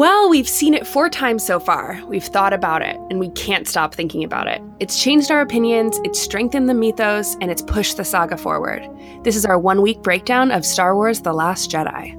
Well, we've seen it four times so far. We've thought about it, and we can't stop thinking about it. It's changed our opinions, it's strengthened the mythos, and it's pushed the saga forward. This is our one week breakdown of Star Wars The Last Jedi.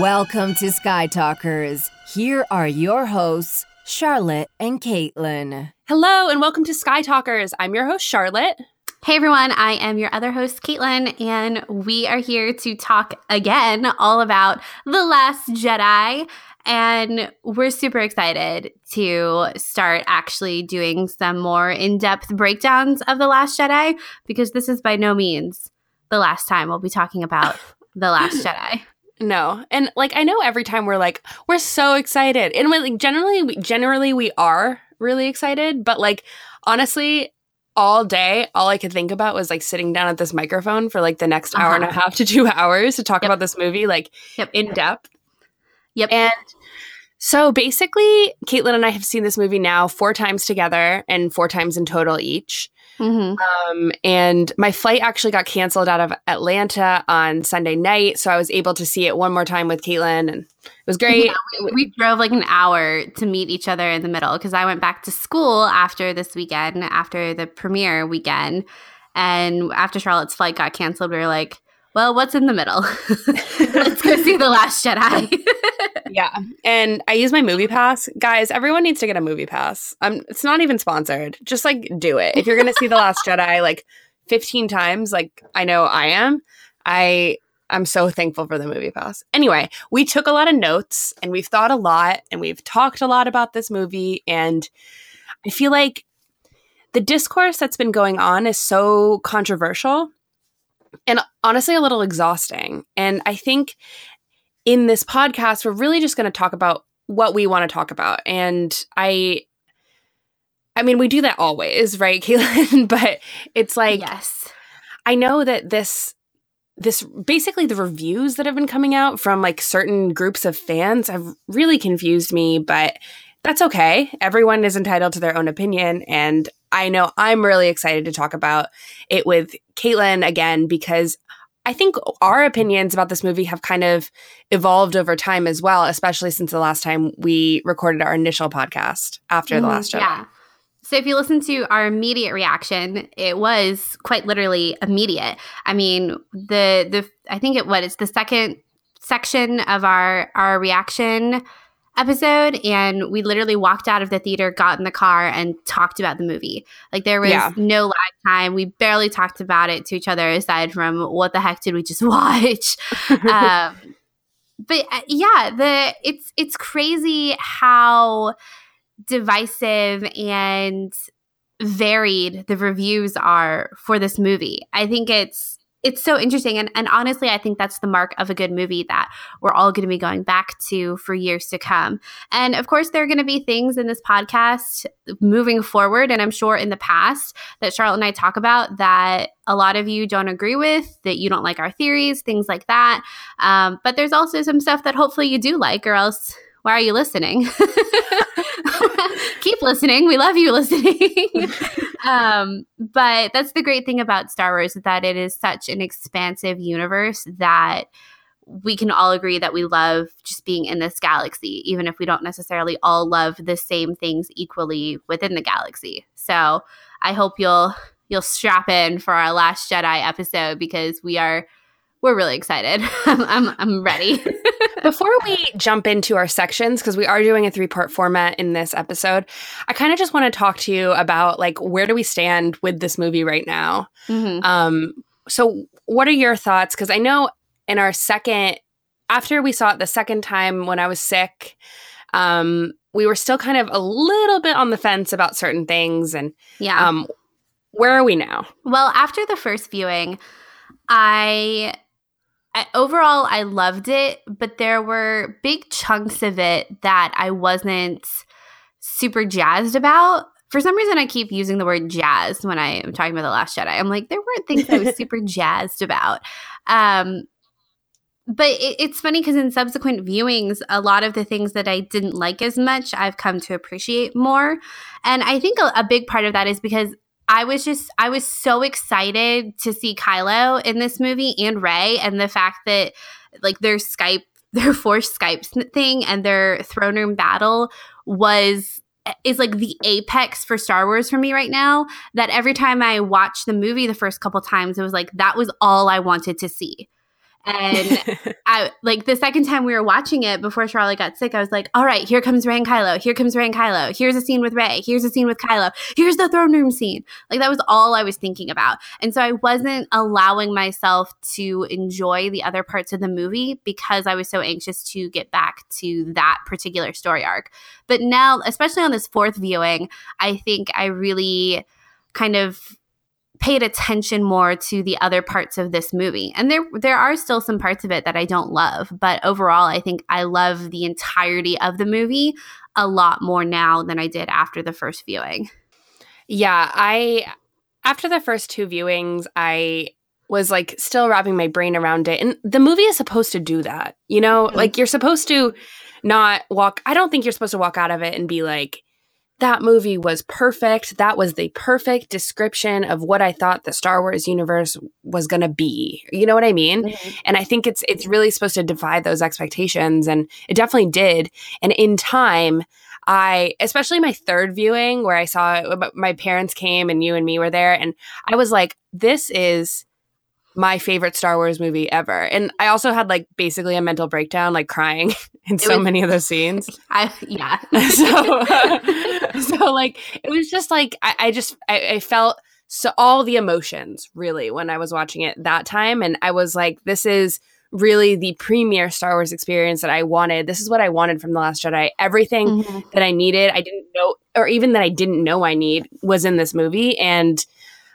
Welcome to Sky Talkers. Here are your hosts, Charlotte and Caitlin. Hello, and welcome to Sky Talkers. I'm your host, Charlotte. Hey everyone, I am your other host, Caitlin, and we are here to talk again all about The Last Jedi. And we're super excited to start actually doing some more in depth breakdowns of The Last Jedi because this is by no means the last time we'll be talking about The Last Jedi. No. And like I know every time we're like we're so excited. And we like generally we, generally we are really excited, but like honestly all day all I could think about was like sitting down at this microphone for like the next hour uh-huh. and a uh-huh. half to 2 hours to talk yep. about this movie like yep. in depth. Yep. And so basically Caitlin and I have seen this movie now 4 times together and 4 times in total each. Mm-hmm. Um, and my flight actually got canceled out of Atlanta on Sunday night, so I was able to see it one more time with Caitlin, and it was great. Yeah, we, we, drove like an hour to meet each other in the middle because I went back to school after this weekend, after the premiere weekend, and after Charlotte's flight got canceled, we were like, well, what's in the middle? Let's go see The Last Jedi. yeah. And I use my MoviePass. Guys, everyone needs to get a MoviePass. Um, it's not even sponsored. Just like do it. If you're going to see The Last Jedi like 15 times, like I know I am, I I'm so thankful for the MoviePass. Anyway, we took a lot of notes and we've thought a lot and we've talked a lot about this movie. And I feel like the discourse that's been going on is so controversial and honestly a little exhausting. And I think in this podcast, we're really just going to talk about what we want to talk about. And I, I mean, we do that always, right, Caitlin? but it's like, yes, I know that this, this basically the reviews that have been coming out from like certain groups of fans have really confused me, but that's okay. Everyone is entitled to their own opinion. And I know I'm really excited to talk about it with Caitlin again because I think our opinions about this movie have kind of evolved over time as well, especially since the last time we recorded our initial podcast after mm, The Last Jedi. Yeah. So if you listen to our immediate reaction, it was quite literally immediate. I mean, the the I think it what it's the second section of our our reaction episode and we literally walked out of the theater got in the car and talked about the movie. Like there was yeah. no lag time. We barely talked about it to each other aside from what the heck did we just watch? Um, but uh, yeah the it's it's crazy how divisive and varied the reviews are for this movie. I think it's it's so interesting and, and honestly i think that's the mark of a good movie that we're all going to be going back to for years to come. And of course there are going to be things in this podcast moving forward and i'm sure in the past that charlotte and i talk about that a lot of you don't agree with that you don't like our theories things like that. Um, but there's also some stuff that hopefully you do like or else why are you listening? Keep listening. We love you listening. Um, but that's the great thing about Star Wars that it is such an expansive universe that we can all agree that we love just being in this galaxy, even if we don't necessarily all love the same things equally within the galaxy. So I hope you'll you'll strap in for our last Jedi episode because we are we're really excited. I'm, I'm, I'm ready. Before we jump into our sections, because we are doing a three part format in this episode, I kind of just want to talk to you about like where do we stand with this movie right now? Mm-hmm. Um, so, what are your thoughts? Because I know in our second, after we saw it the second time when I was sick, um, we were still kind of a little bit on the fence about certain things. And yeah, um, where are we now? Well, after the first viewing, I I, overall, I loved it, but there were big chunks of it that I wasn't super jazzed about. For some reason, I keep using the word jazzed when I am talking about The Last Jedi. I'm like, there weren't things I was super jazzed about. Um, but it, it's funny because in subsequent viewings, a lot of the things that I didn't like as much, I've come to appreciate more. And I think a, a big part of that is because I was just I was so excited to see Kylo in this movie and Rey and the fact that like their Skype their force Skype thing and their throne room battle was is like the apex for Star Wars for me right now. That every time I watched the movie the first couple times, it was like that was all I wanted to see. And I like the second time we were watching it before Charlotte got sick, I was like, all right, here comes Rey and Kylo. Here comes Rey and Kylo. Here's a scene with Rey. Here's a scene with Kylo. Here's the throne room scene. Like that was all I was thinking about. And so I wasn't allowing myself to enjoy the other parts of the movie because I was so anxious to get back to that particular story arc. But now, especially on this fourth viewing, I think I really kind of paid attention more to the other parts of this movie. And there there are still some parts of it that I don't love, but overall I think I love the entirety of the movie a lot more now than I did after the first viewing. Yeah, I after the first two viewings, I was like still wrapping my brain around it. And the movie is supposed to do that. You know, mm-hmm. like you're supposed to not walk I don't think you're supposed to walk out of it and be like that movie was perfect. That was the perfect description of what I thought the Star Wars universe was going to be. You know what I mean? Mm-hmm. And I think it's it's really supposed to defy those expectations and it definitely did. And in time, I especially my third viewing where I saw it, my parents came and you and me were there and I was like this is my favorite Star Wars movie ever. And I also had like basically a mental breakdown, like crying in it so was, many of those scenes. I yeah. so so like it was just like I, I just I, I, felt so all the emotions really when I was watching it that time. And I was like, this is really the premier Star Wars experience that I wanted. This is what I wanted from The Last Jedi. Everything mm-hmm. that I needed, I didn't know or even that I didn't know I need was in this movie. And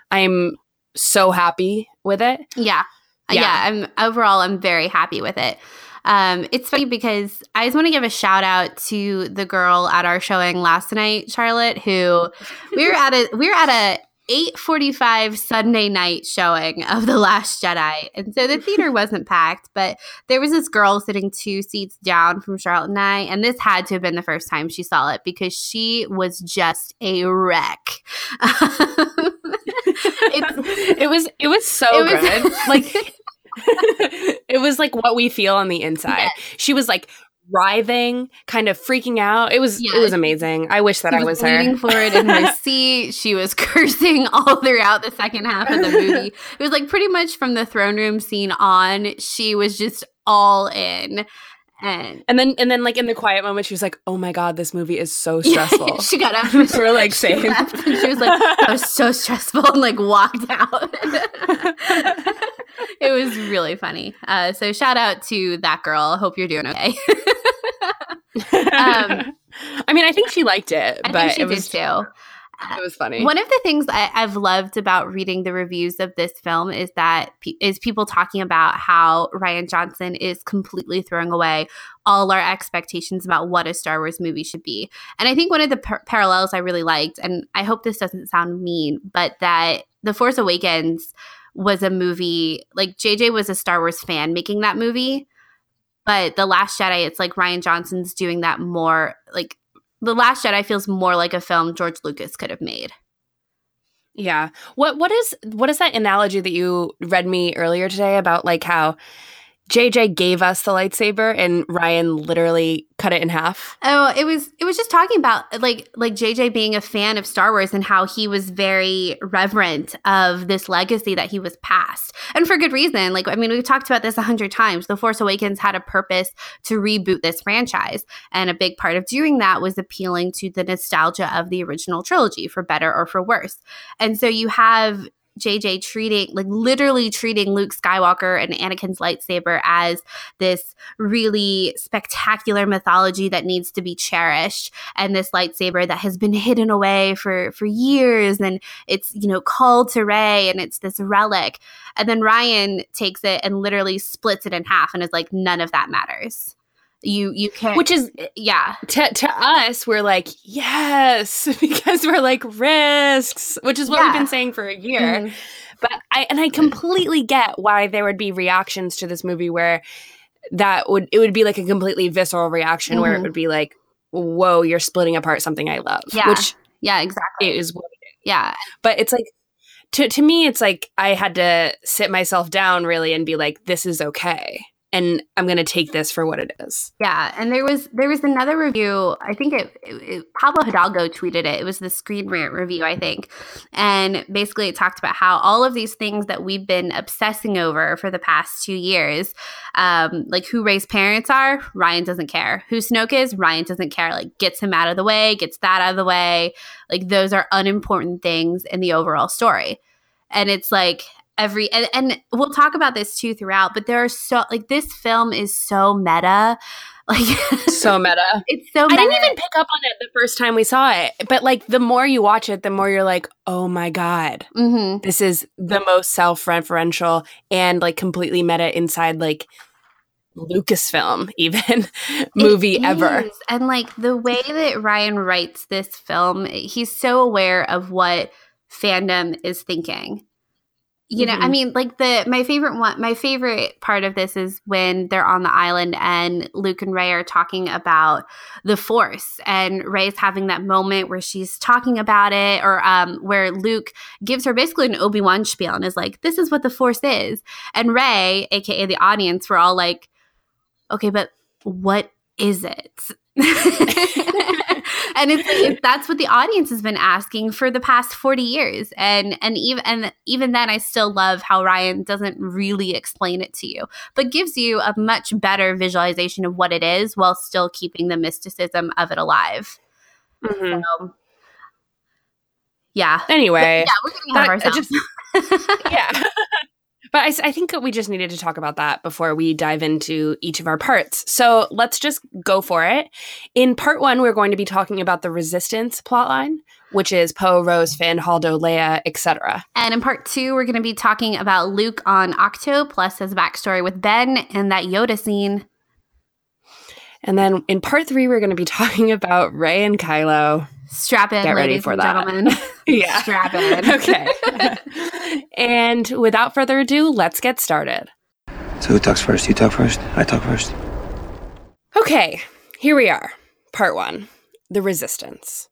I'm so happy with it. Yeah. Yeah. yeah I'm overall I'm very happy with it. Um, it's funny because I just want to give a shout out to the girl at our showing last night, Charlotte, who we were at a we were at a 8:45 Sunday night showing of The Last Jedi. And so the theater wasn't packed, but there was this girl sitting two seats down from Charlotte and I, and this had to have been the first time she saw it because she was just a wreck. it was it was so it was, good. like it was like what we feel on the inside. Yes. She was like writhing, kind of freaking out. It was yes. it was amazing. I wish that she I was, was her. it in her seat. She was cursing all throughout the second half of the movie. It was like pretty much from the throne room scene on. She was just all in. And, and then and then like in the quiet moment she was like oh my god this movie is so stressful she got up and we're like saying she, she was like that was so stressful and like walked out it was really funny uh, so shout out to that girl hope you're doing okay um, i mean i think she liked it I but it was too it was funny. One of the things I, have loved about reading the reviews of this film is that is people talking about how Rian Johnson is completely throwing away all our expectations about what a Star Wars movie should be. And I think one of the par- parallels I really liked, and I hope this doesn't sound mean, but that The Force Awakens was a movie like JJ was a Star Wars fan making that movie. But The Last Jedi, it's like Rian Johnson's doing that more like the Last Jedi feels more like a film George Lucas could have made. Yeah. What what is what is that analogy that you read me earlier today about like how JJ gave us the lightsaber and Rian literally cut it in half. Oh, it was it was just talking about like like JJ being a fan of Star Wars and how he was very reverent of this legacy that he was passed. And for good reason. Like I mean, we've talked about this a hundred times. The Force Awakens had a purpose to reboot this franchise. And a big part of doing that was appealing to the nostalgia of the original trilogy, for better or for worse. And so you have JJ treating, like literally treating Luke Skywalker and Anakin's lightsaber as this really spectacular mythology that needs to be cherished, and this lightsaber that has been hidden away for for years, and it's you know called to Rey, and it's this relic, and then Rian takes it and literally splits it in half, and is like, none of that matters you you can't which is yeah to, to us we're like yes because we're like risks which is what Yeah. we've been saying for a year Mhm. but i and i completely get why there would be reactions to this movie where that would it would be like a completely visceral reaction where it Mhm. would be like whoa you're splitting apart something i love Yeah. which yeah exactly is what yeah but it's like to to me it's like i had to sit myself down really and be like this is okay and i'm going to take this for what it is Yeah, and there was there was another review. I think it, it, it- Pablo Hidalgo tweeted it. It was the Screen Rant review, I think, and basically it talked about how all of these things that we've been obsessing over for the past two years, um, like who Rey's parents are, Rian doesn't care. Who Snoke is, Rian doesn't care. Like gets him out of the way, gets that out of the way. Like those are unimportant things in the overall story, and it's like every and, and we'll talk about this too throughout but there are so like this film is so meta like so meta it's so I didn't even pick up on it the first time we saw it, but like the more you watch it, the more you're like, oh my God, Mhm. this is the most self referential and like completely meta inside like Lucasfilm, even movie ever. And like the way that Rian writes this film, he's so aware of what fandom is thinking. You know, I Mhm. mean, like the my favorite one, my favorite part of this is when they're on the island and Luke and Rey are talking about the Force, and Rey's having that moment where she's talking about it, or um, where Luke gives her basically an Obi Wan spiel and is like, "This is what the Force is," and Rey, aka the audience, were all like, "Okay, but what is it?" and it's, it's that's what the audience has been asking for the past 40 years and and even and even then I still love how Rian doesn't really explain it to you but gives you a much better visualization of what it is while still keeping the mysticism of it alive Mhm. so yeah Anyway, yeah we're getting ahead of that- I ourselves yeah. but I think that we just needed to talk about that before we dive into each of our parts. So let's just go for it. In part one, we're going to be talking about the resistance plotline, which is Poe, Rose, Finn, Holdo, Leia, etc. and in part two we're going to be talking about Luke on Ahch-To plus his backstory with Ben and that Yoda scene And then in part three, we're going to be talking about Rey and Kylo. strap in Get ready for and that. gentlemen Yeah. strap in okay. and without further ado, let's get started. So who talks first? You talk first? I talk first? Okay, here we are. Part one The Resistance.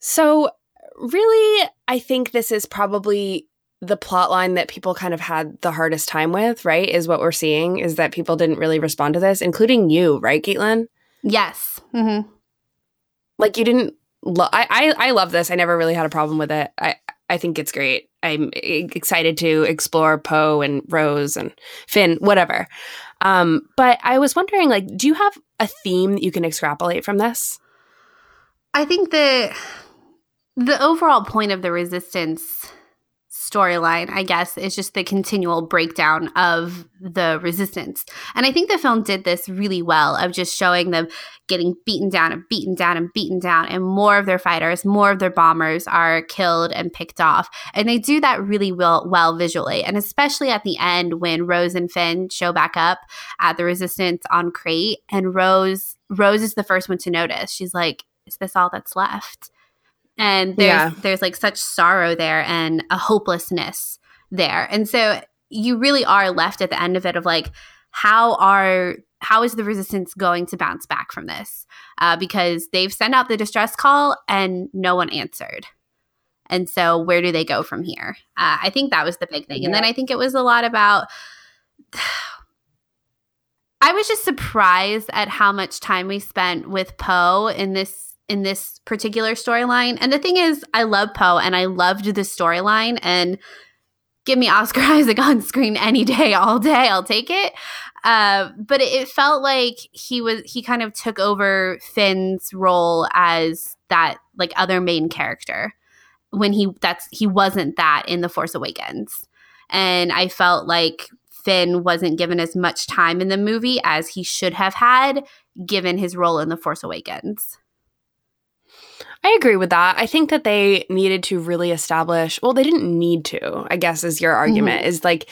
So, really, I think this is probably the plot line that people kind of had the hardest time with, right? Is what we're seeing is that people didn't really respond to this, including you, right, Caitlin? yes hmm Like, you didn't. Lo- I, I I love this. I never really had a problem with it. I I think it's great. I'm excited to explore Poe and Rose and Finn, whatever. Um, but I was wondering, like, do you have a theme that you can extrapolate from this? I think that the overall point of the resistance storyline, I guess, is just the continual breakdown of the resistance. And I think the film did this really well of just showing them getting beaten down and beaten down and beaten down and more of their fighters, more of their bombers are killed and picked off. And they do that really well well visually. And especially at the end when Rose and Finn show back up at the resistance on Crait and Rose Rose is the first one to notice. She's like, is this all that's left? And there's Yeah. there's like such sorrow there and a hopelessness there. And so you really are left at the end of it of like, how are how is the resistance going to bounce back from this? Uh, because they've sent out the distress call and no one answered. And so where do they go from here? Uh, I think that was the big thing. And then I think it was a lot about I was just surprised at how much time we spent with Poe in this in this particular storyline. And the thing is, I love Poe and I loved the storyline and give me Oscar Isaac on screen any day, all day, I'll take it. Uh, but it, felt like he was he kind of took over Finn's role as that like other main character. when he that's he wasn't that in the Force Awakens. And I felt like Finn wasn't given as much time in the movie as he should have had given his role in the Force Awakens. I agree with that. I think that they needed to really establish, well, they didn't need to, I guess is your argument, mm-hmm. is like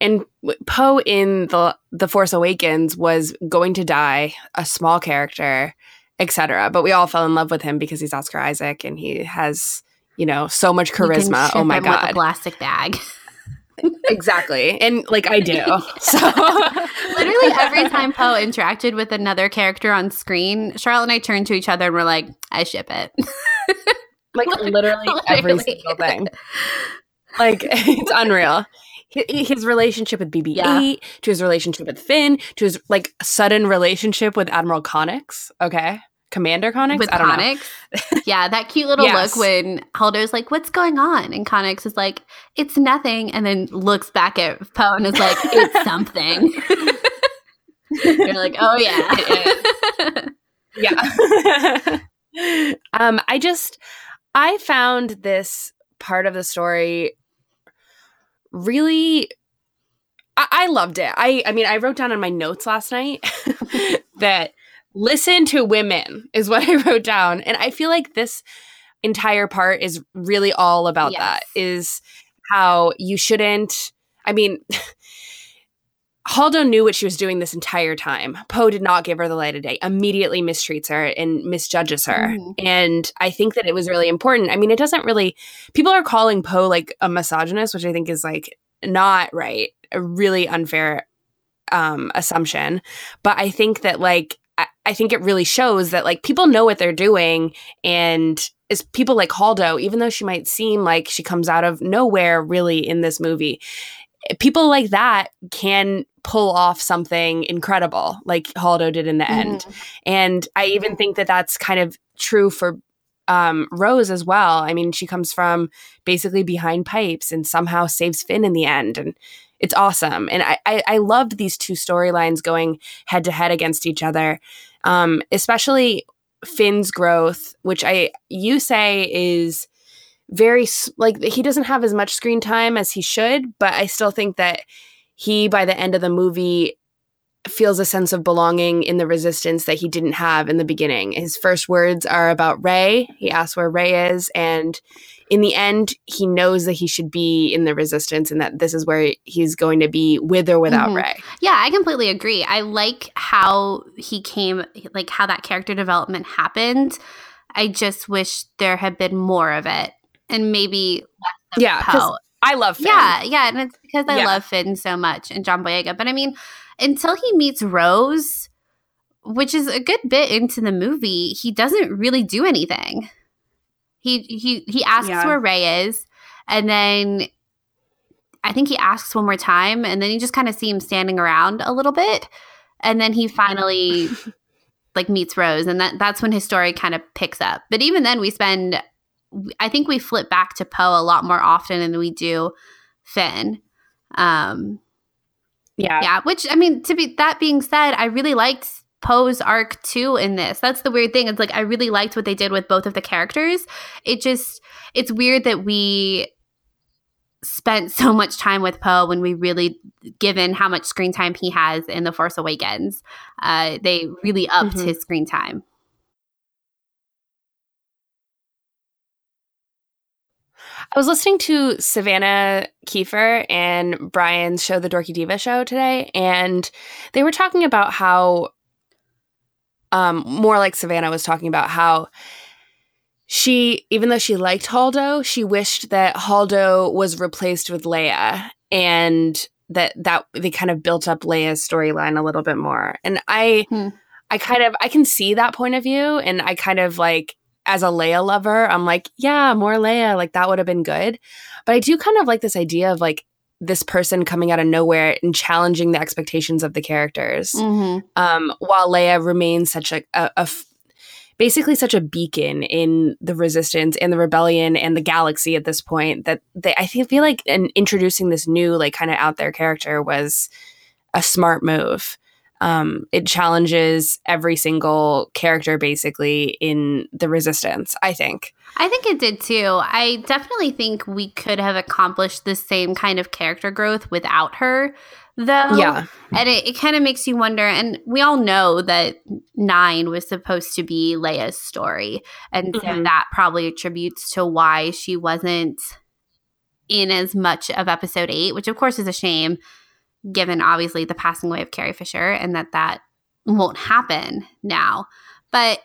and Poe in the the Force Awakens was going to die, a small character, etc. But we all fell in love with him because he's Oscar Isaac and he has, you know, so much charisma. oh my god, plastic bag. exactly. And like I do. So literally every time Poe interacted with another character on screen, Charlotte and I turned to each other and were like, I ship it. like literally, literally every single thing. Like it's unreal. His relationship with BB-8, yeah. to his relationship with Finn, to his like sudden relationship with Admiral Connix. Okay. Commander Connix? With Connix? yeah, that cute little yes. look when Holdo's like, What's going on? And Connix is like, It's nothing. And then looks back at Poe and is like, It's something. You're like, Oh, yeah. yeah. um, I just, I found this part of the story really I, loved it. I I mean, I wrote down in my notes last night that listen to women is what I wrote down. And I feel like this entire part is really all about yes. that is how you shouldn't I mean Holdo knew what she was doing this entire time. Poe did not give her the light of day, immediately mistreats her and misjudges her. Mm-hmm. And I think that it was really important. I mean, it doesn't really, people are calling Poe like a misogynist, which I think is like not right, a really unfair um, assumption. But I think that like I, think it really shows that like people know what they're doing and is people like Holdo, even though she might seem like she comes out of nowhere really in this movie, people like that can pull off something incredible like Holdo did in the mm-hmm. end. And I even think that that's kind of true for um, Rose as well. I mean, she comes from basically behind pipes and somehow saves Finn in the end. And it's awesome. And I, I, I loved these two storylines going head to head against each other, um, especially Finn's growth, which I you say is very like he doesn't have as much screen time as he should, but I still think that he by the end of the movie feels a sense of belonging in the resistance that he didn't have in the beginning. His first words are about Rey. He asks where Rey is and in the end, he knows that he should be in the resistance and that this is where he's going to be with or without mm-hmm. Rey. Yeah, I completely agree. I like how he came, like how that character development happened. I just wish there had been more of it and maybe yeah. I love Finn. Yeah, yeah, and it's because I yeah. love Finn so much and John Boyega. But I mean, until he meets Rose, which is a good bit into the movie, he doesn't really do anything. He he he asks yeah. where Rey is, and then I think he asks one more time, and then you just kind of see him standing around a little bit, and then he finally like meets Rose, and that that's when his story kind of picks up. But even then, we spend I think we flip back to Poe a lot more often than we do Finn. Um, yeah, yeah. Which I mean, to be that being said, I really liked Poe's arc too in this. That's the weird thing. It's like I really liked what they did with both of the characters. It just it's weird that we spent so much time with Poe when we really given how much screen time he has in The Force Awakens. Uh, they really upped mm-hmm. his screen time. I was listening to Savannah Kiefer and Brian's show, The Dorky Diva Show, today, and they were talking about how um, more like Savannah was talking about how she, even though she liked Holdo, she wished that Holdo was replaced with Leia and that that they kind of built up Leia's storyline a little bit more. And I hmm. I kind of I can see that point of view and I kind of like as a Leia lover, I'm like, yeah, more Leia, like that would have been good. But I do kind of like this idea of like this person coming out of nowhere and challenging the expectations of the characters. Mm-hmm. Um, while Leia remains such a, a, a f- basically such a beacon in the resistance and the rebellion and the galaxy at this point that they, I feel like in introducing this new like kind of out there character was a smart move. Um, it challenges every single character basically in the resistance i think I think it did too. I definitely think we could have accomplished the same kind of character growth without her, though. Yeah. And it, it kind of makes you wonder. And we all know that nine was supposed to be Leia's story. And so Mhm. that probably attributes to why she wasn't in as much of episode eight, which of course is a shame, given obviously the passing away of Carrie Fisher and that that won't happen now. But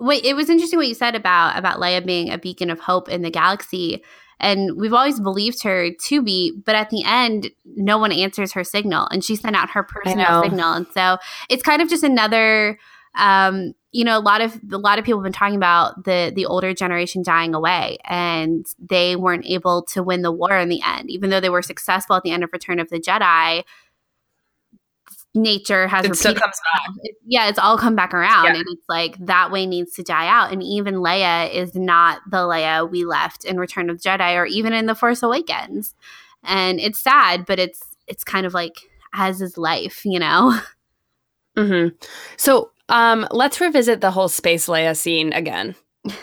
wait, it was interesting what you said about about Leia being a beacon of hope in the galaxy. And we've always believed her to be, but at the end, no one answers her signal, and she sent out her personal signal, and so it's kind of just another. Um, you know, a lot of a lot of people have been talking about the the older generation dying away, and they weren't able to win the war in the end, even though they were successful at the end of Return of the Jedi. Nature has it still comes back it- yeah, it's all come back around. Yeah. And it's like that way needs to die out. And even Leia is not the Leia we left in Return of the Jedi or even in The Force Awakens. And it's sad, but it's it's kind of like as is life, you know? hmm so um let's revisit the whole space leia scene again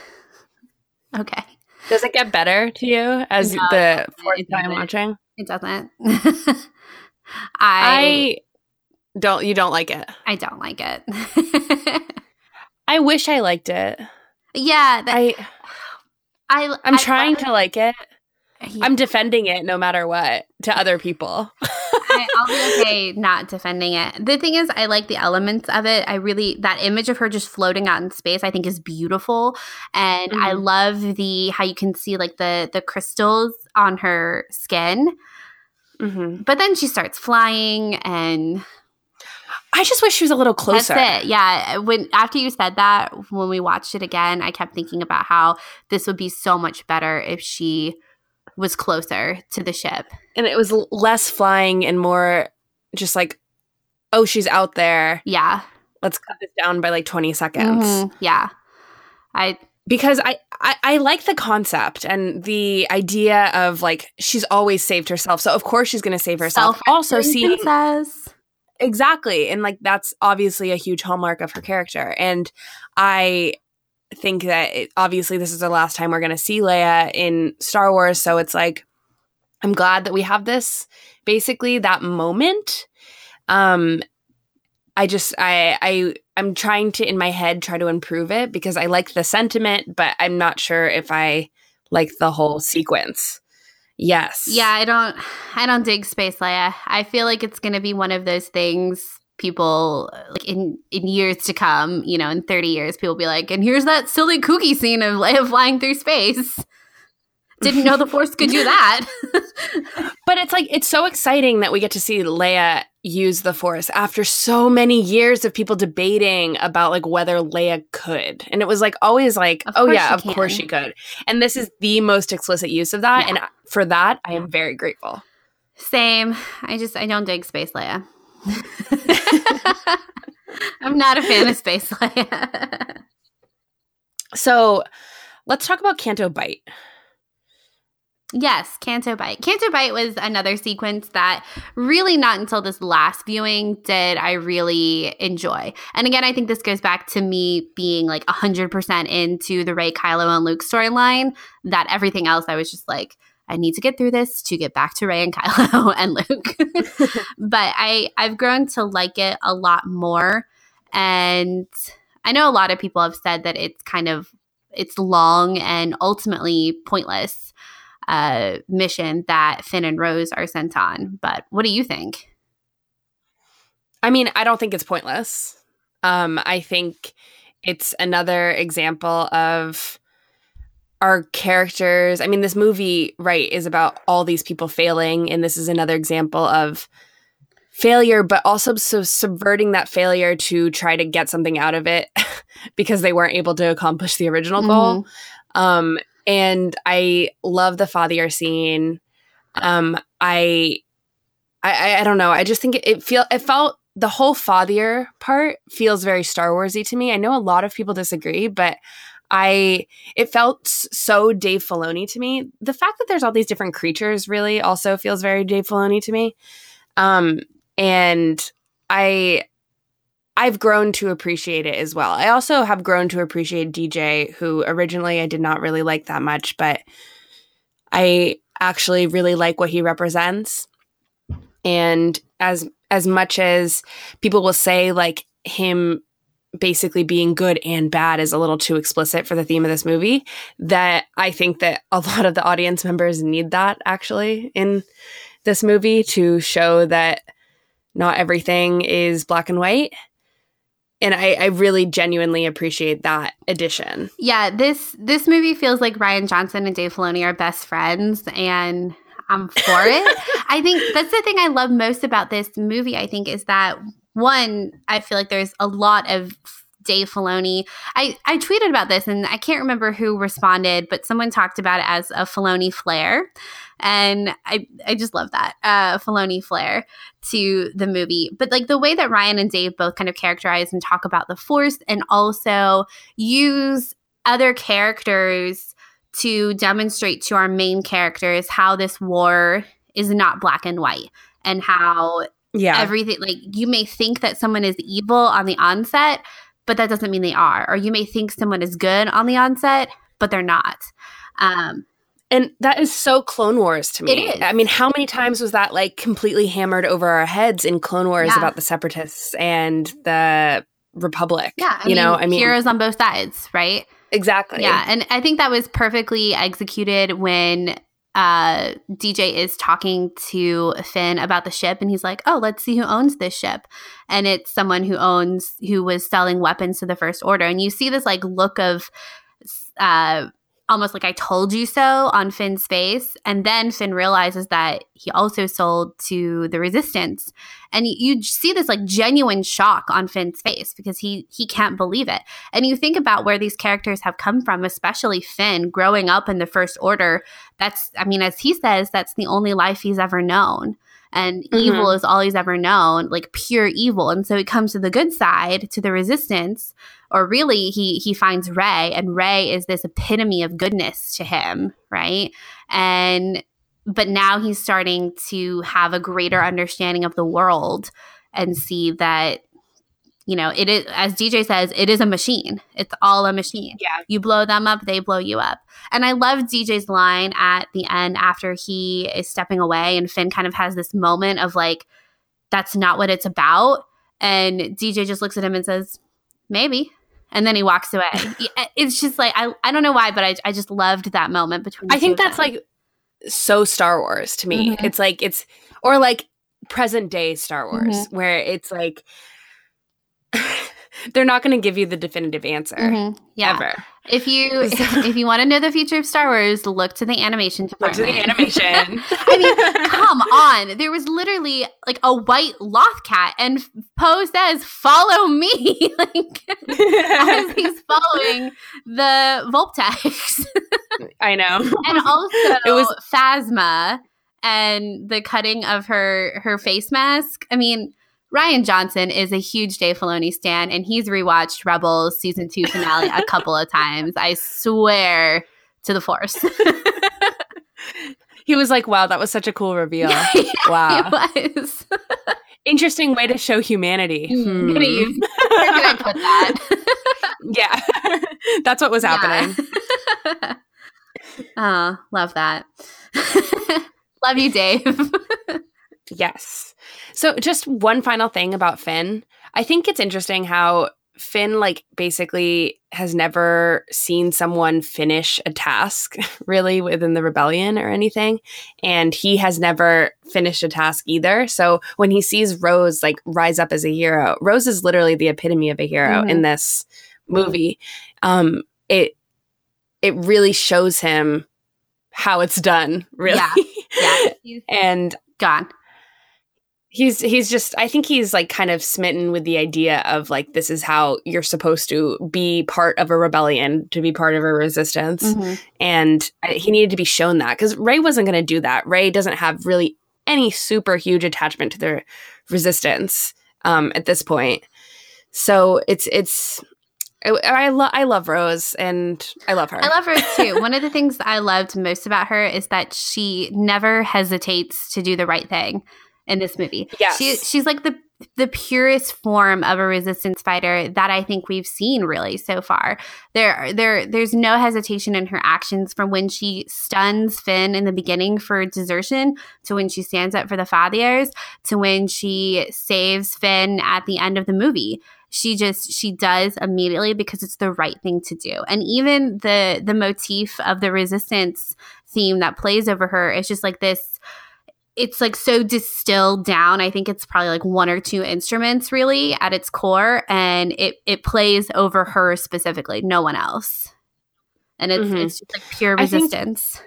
Okay. does it get better to you as No, the fourth time watching It doesn't. I i don't you don't like it I don't like it. i wish i liked it yeah, that, i I i'm I trying to like it Yeah. i'm defending it no matter what to other people I, I'll be okay not defending it. The thing is, I like the elements of it. I really that image of her just floating out in space. I think is beautiful, and I Mhm. love the how you can see like the the crystals on her skin. hmm But then she starts flying, and i just wish she was a little closer that's it. Yeah, when after you said that, when we watched it again, I kept thinking about how this would be so much better if she was closer to the ship. and it was less flying and more just like oh she's out there. Yeah, let's cut this down by like 20 seconds. Mhm. yeah. I because I, I i like the concept and the idea of like she's always saved herself. So of course she's going to save herself. Also seeing exactly. And like that's obviously a huge hallmark of her character. And i think that it, obviously this is the last time we're going to see leia in star wars so it's like i'm glad that we have this basically that moment. Um i just i i i'm trying to in my head try to improve it because i like the sentiment but i'm not sure if i like the whole sequence. Yes. Yeah, I don't I don't dig Space Leia. I feel like it's going to be one of those things people uh, like in in years to come, you know, in 30 years people will be like, "And here's that silly kooky scene of Leia flying through space." Didn't know the force could do that. But it's like it's so exciting that we get to see Leia use the Force after so many years of people debating about like whether Leia could. And it was like always like, Of oh yeah, of can. course she could. And this is the most explicit use of that Yeah. and for that I am very grateful. Same. I just I don't dig Space Leia. I'm not a fan of Space Leia. So, let's talk about Canto Bight. Yes, Canto Bight. Canto Bight was another sequence that really not until this last viewing did I really enjoy. And again, I think this goes back to me being like 100% into the Rey, Kylo, and Luke storyline, that everything else I was just like, I need to get through this to get back to Rey and Kylo and Luke. but I I've grown to like it a lot more and I know a lot of people have said that it's kind of it's long and ultimately pointless uh, mission that Finn and Rose are sent on. But what do you think? I mean, I don't think it's pointless. Um, I think it's another example of our characters. I mean, this movie, right, is about all these people failing, and this is another example of failure, but also so subverting that failure to try to get something out of it because they weren't able to accomplish the original goal. Um, and I love the father scene. Um, I, I, I don't know. I just think it, it feel it felt the whole father part feels very Star Warsy to me. I know a lot of people disagree, but I it felt so Dave Filoni to me. The fact that there's all these different creatures really also feels very Dave Filoni to me. Um, and I I've grown to appreciate it as well. I also have grown to appreciate DJ, who originally I did not really like that much, but I actually really like what he represents. And as as much as people will say like him basically being good and bad is a little too explicit for the theme of this movie, that I think that a lot of the audience members need that actually in this movie to show that not everything is black and white and I, I, really genuinely appreciate that addition. Yeah, this this movie feels like Rian Johnson and Dave Filoni are best friends, and I'm for it. I think that's the thing I love most about this movie. I think is that one, I feel like there's a lot of Dave Filoni. I, I tweeted about this and I can't remember who responded, but someone talked about it as a Filoni flair. And I, I just love that uh, Filoni flair to the movie. But like the way that Rian and Dave both kind of characterize and talk about the Force and also use other characters to demonstrate to our main characters how this war is not black and white and how yeah. everything like you may think that someone is evil on the onset but that doesn't mean they are. Or you may think someone is good on the onset, but they're not. Um, and that is so Clone Wars to me. I mean, how many times was that like completely hammered over our heads in Clone Wars yeah. about the separatists and the Republic? Yeah, I you mean, know, I mean, heroes on both sides, right? Exactly. Yeah, and I think that was perfectly executed when uh, DJ is talking to Finn about the ship, and he's like, "Oh, let's see who owns this ship." And it's someone who owns who was selling weapons to the First Order, and you see this like look of uh, almost like I told you so on Finn's face. And then Finn realizes that he also sold to the resistance. And you, you, see this like genuine shock on Finn's face because he he can't believe it. And you think about where these characters have come from, especially Finn growing up in the first order. That's I mean, as he says, that's the only life he's ever known and mm-hmm. evil is all he's ever known, like pure evil. And so he comes to the good side, to the resistance, or really he he finds Rey and Rey is this epitome of goodness to him, right? And but now he's starting to have a greater understanding of the world and see that you know, it is, as DJ says, it is a machine. It's all a machine. Yeah. You blow them up, they blow you up. And I love DJ's line at the end after he is stepping away and Finn kind of has this moment of like, that's not what it's about. And DJ just looks at him and says, maybe. And then he walks away. it's just like, I, I don't know why, but I, I just loved that moment between I think that's like so Star Wars to me. Mm-hmm. It's like, it's, or like present day Star Wars, mm-hmm. where it's like, they're not going to give you the definitive answer mm-hmm. yeah. ever. If you if you want to know the future of Star Wars, look to the animation department. Look to the animation. I mean, come on. There was literally like a white loth cat, and Poe says, "Follow me," like as he's following the Vulptex. I know. And also, it was Phasma and the cutting of her her face mask. I mean Rian Johnson is a huge Dave Filoni stan, and he's rewatched Rebels season two finale a couple of times. I swear to the Force. he was like, "Wow, that was such a cool reveal." Yeah, wow, it was. Interesting way to show humanity. Hmm. Where did I put that? yeah, that's what was happening. Yeah. oh, love that. love you, Dave. yes. So, just one final thing about Finn. I think it's interesting how Finn, like, basically has never seen someone finish a task really within the rebellion or anything. And he has never finished a task either. So, when he sees Rose, like, rise up as a hero, Rose is literally the epitome of a hero mm-hmm. in this movie. Um, it, it really shows him how it's done, really. Yeah. yeah. and gone he's he's just i think he's like kind of smitten with the idea of like this is how you're supposed to be part of a rebellion to be part of a resistance mm-hmm. and he needed to be shown that because rey wasn't going to do that rey doesn't have really any super huge attachment to the resistance um, at this point so it's it's I, I, lo- I love Rose and I love her. I love her too. One of the things I loved most about her is that she never hesitates to do the right thing in this movie. Yes. She, she's like the the purest form of a resistance fighter that I think we've seen really so far. There there there's no hesitation in her actions from when she stuns Finn in the beginning for desertion to when she stands up for the Fathiers to when she saves Finn at the end of the movie. She just she does immediately because it's the right thing to do. And even the the motif of the resistance theme that plays over her is just like this it's like so distilled down. I think it's probably like one or two instruments really at its core, and it it plays over her specifically, no one else. And it's Mhm. it's just like pure I think- resistance.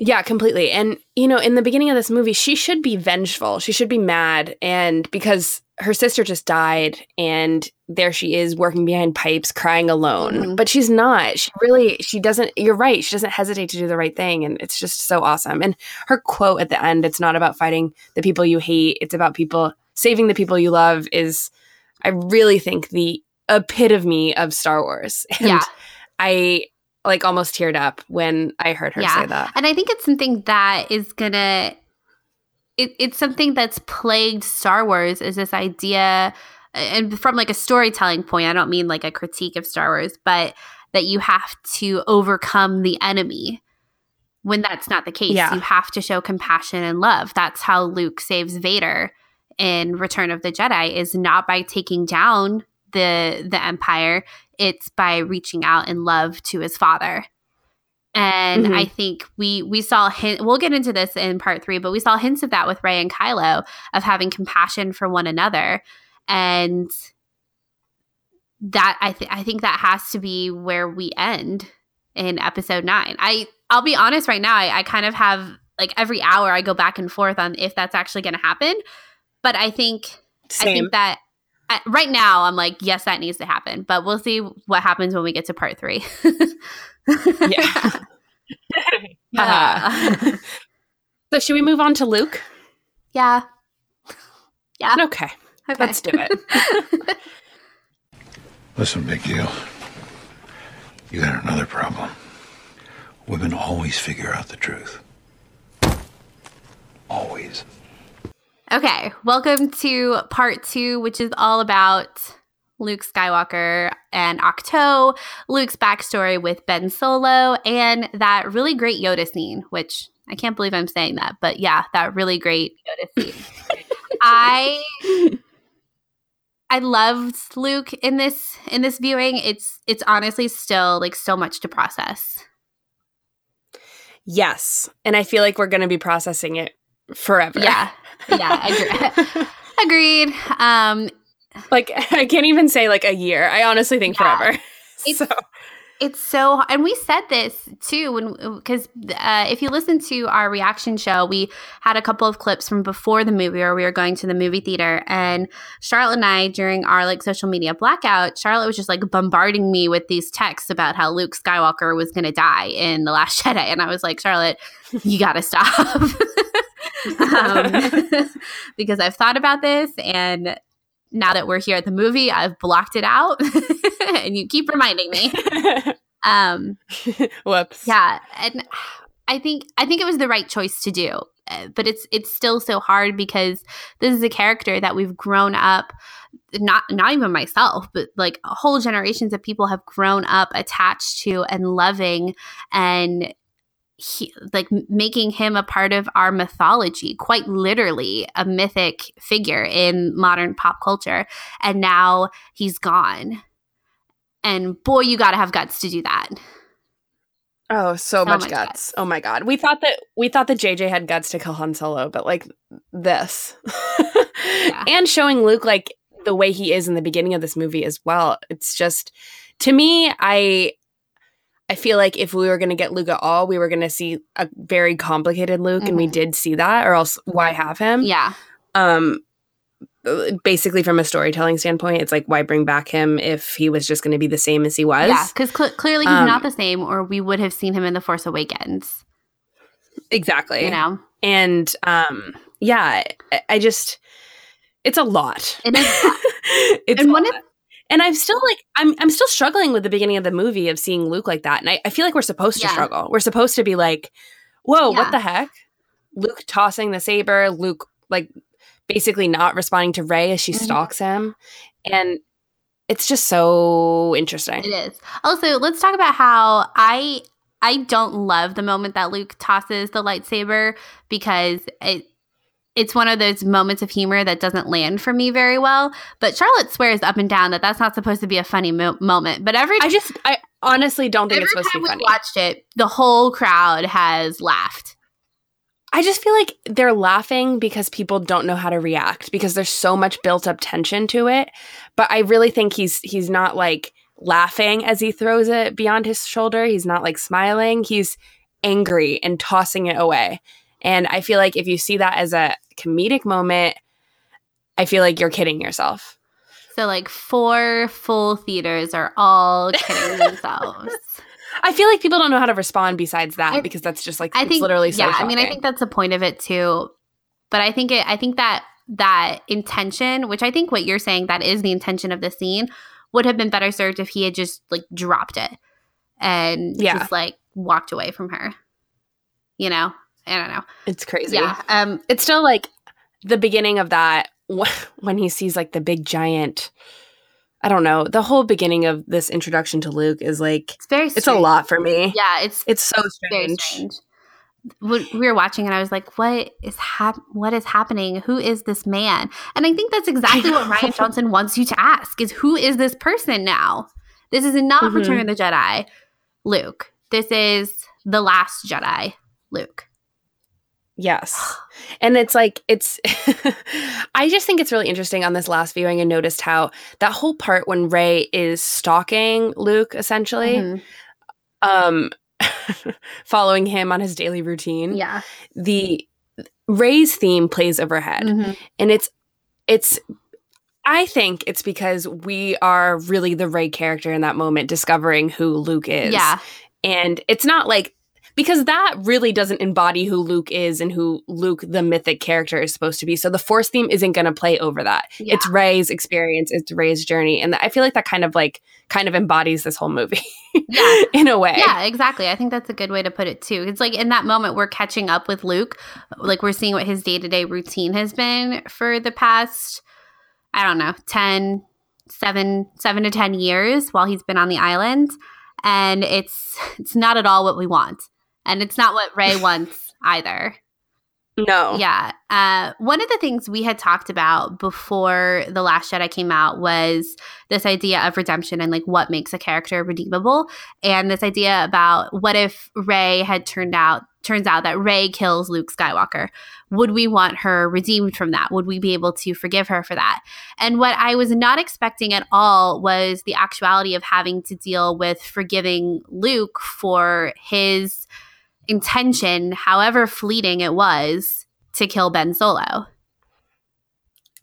Yeah, completely. And you know, in the beginning of this movie, she should be vengeful. She should be mad and because her sister just died and there she is working behind pipes crying alone. Mhm. But she's not. She really she doesn't you're right. She doesn't hesitate to do the right thing and it's just so awesome. And her quote at the end, it's not about fighting the people you hate, it's about people saving the people you love is I really think the epitome of Star Wars. And Yeah. I like almost teared up when I heard her Yeah. say that. And I think it's something that is gonna it, it's something that's plagued Star Wars is this idea and from like a storytelling point, I don't mean like a critique of Star Wars, but that you have to overcome the enemy. When that's not the case, Yeah. you have to show compassion and love. That's how Luke saves Vader in Return of the Jedi is not by taking down the the empire, it's by reaching out in love to his father. And Mhm. I think we we saw hint. We'll get into this in part three, but we saw hints of that with Rey and Kylo of having compassion for one another, and that I think I think that has to be where we end in episode nine. I I'll be honest right now. I, I kind of have like every hour I go back and forth on if that's actually going to happen, but I think I think that. I, right now, I'm like, yes, that needs to happen, but we'll see what happens when we get to part three. yeah. Uh, so should we move on to Luke? yeah. Yeah. Okay, Okay. let's do it. Listen, big deal. You got another problem. Women always figure out the truth. Always. Okay, welcome to part two, which is all about Luke Skywalker and Ahch-To, Luke's backstory with Ben Solo, and that really great Yoda scene, which I can't believe I'm saying that, but yeah, that really great Yoda scene. I I loved Luke in this in this viewing. It's it's honestly still like so much to process. yes, and I feel like we're going to be processing it forever. Yeah. Yeah, agree- agreed. Um like I can't even say like a year. I honestly think Yeah. forever. It's- so It's so, and we said this too when because uh, if you listen to our reaction show, we had a couple of clips from before the movie, or we were going to the movie theater, and Charlotte and I during our like social media blackout, Charlotte was just like bombarding me with these texts about how Luke Skywalker was going to die in the Last Jedi, and I was like, Charlotte, you got to stop. um, because I've thought about this and now that we're here at the movie, I've blocked it out and you keep reminding me. Um, whoops. yeah, and I think I think it was the right choice to do. Uh, But it's it's still so hard because this is a character that we've grown up not not even myself, but like whole generations of people have grown up attached to and loving and he, like making him a part of our mythology, quite literally a mythic figure in modern pop culture. And now he's gone. And boy, you got to have guts to do that. Oh, so, So much, much guts. guts. Oh my god. We thought that we thought that JJ had guts to kill Han Solo, but like this. And showing Luke like the way he is in the beginning of this movie as well. It's just to me, I I feel like if we were going to get Luke at all, we were going to see a very complicated Luke and we Mhm. did see that or else why have him? Yeah. Um basically from a storytelling standpoint, it's like why bring back him if he was just going to be the same as he was? Yeah, because cl- clearly he's Um, not the same, or we would have seen him in The Force Awakens. Exactly. You know, and um yeah I, I just it's a lot It is it's And a one lot. of- and i'm still like i'm i'm still struggling with the beginning of the movie of seeing luke like that and i, I feel like we're supposed to struggle we're supposed to be like whoa Yeah. what the heck luke tossing the saber luke like basically not responding to Rey as she Mhm. stalks him. And it's just so interesting. It is. Also, let's talk about how I I don't love the moment that Luke tosses the lightsaber because it it's one of those moments of humor that doesn't land for me very well. But Charlotte swears up and down that that's not supposed to be a funny mo- moment. But every I just I honestly don't think it's supposed to time be we funny. watched it, the whole crowd has laughed. I just feel like they're laughing because people don't know how to react because there's so much built up tension to it. But I really think he's he's not like laughing as he throws it beyond his shoulder. He's not like smiling. He's angry and tossing it away. And I feel like if you see that as a comedic moment, I feel like you're kidding yourself. So like four full theaters are all kidding themselves. I feel like people don't know how to respond besides that I- because that's just like I it's think literally so yeah. I mean, I think that's the point of it too. But I think it. I think that that intention, which I think what you're saying, that is the intention of the scene, would have been better served if he had just like dropped it and Yeah. just like walked away from her. You know, I don't know. it's crazy. Yeah. Um. it's still like the beginning of that when he sees like the big giant i don't know the whole beginning of this introduction to luke is like It's very. it's a lot for me Yeah. It's it's so strange, strange. We were watching and I was like, "What is hap- What is happening? Who is this man?" And I think that's exactly what. Rian Johnson wants you to ask: is who is this person now? This is not Mhm. Return of the Jedi, Luke. This is the Last Jedi, Luke. Yes and it's like it's i just think it's really interesting on this last viewing and noticed how that whole part when rey is stalking luke essentially Mhm. um following him on his daily routine Yeah. the rey's theme plays overhead Mhm. and it's it's I think it's because we are really the Rey character in that moment, discovering who Luke is. Yeah. And it's not like because that really doesn't embody who Luke is and who Luke, the mythic character, is supposed to be. So the Force theme isn't going to play over that. Yeah. It's Rey's experience. It's Rey's journey, and I feel like that kind of like kind of embodies this whole movie. Yeah. in a way. Yeah, exactly. I think that's a good way to put it too. It's like in that moment we're catching up with Luke, like we're seeing what his day-to-day routine has been for the past I don't know, 10 7 7 to 10 years while he's been on the island and it's it's not at all what we want. And it's not what Rey wants either. No. Yeah. Uh, one of the things we had talked about before The Last Jedi came out was this idea of redemption and like what makes a character redeemable. And this idea about what if Rey had turned out, turns out that Rey kills Luke Skywalker. Would we want her redeemed from that? Would we be able to forgive her for that? And what I was not expecting at all was the actuality of having to deal with forgiving Luke for his intention, however fleeting it was, to kill Ben Solo.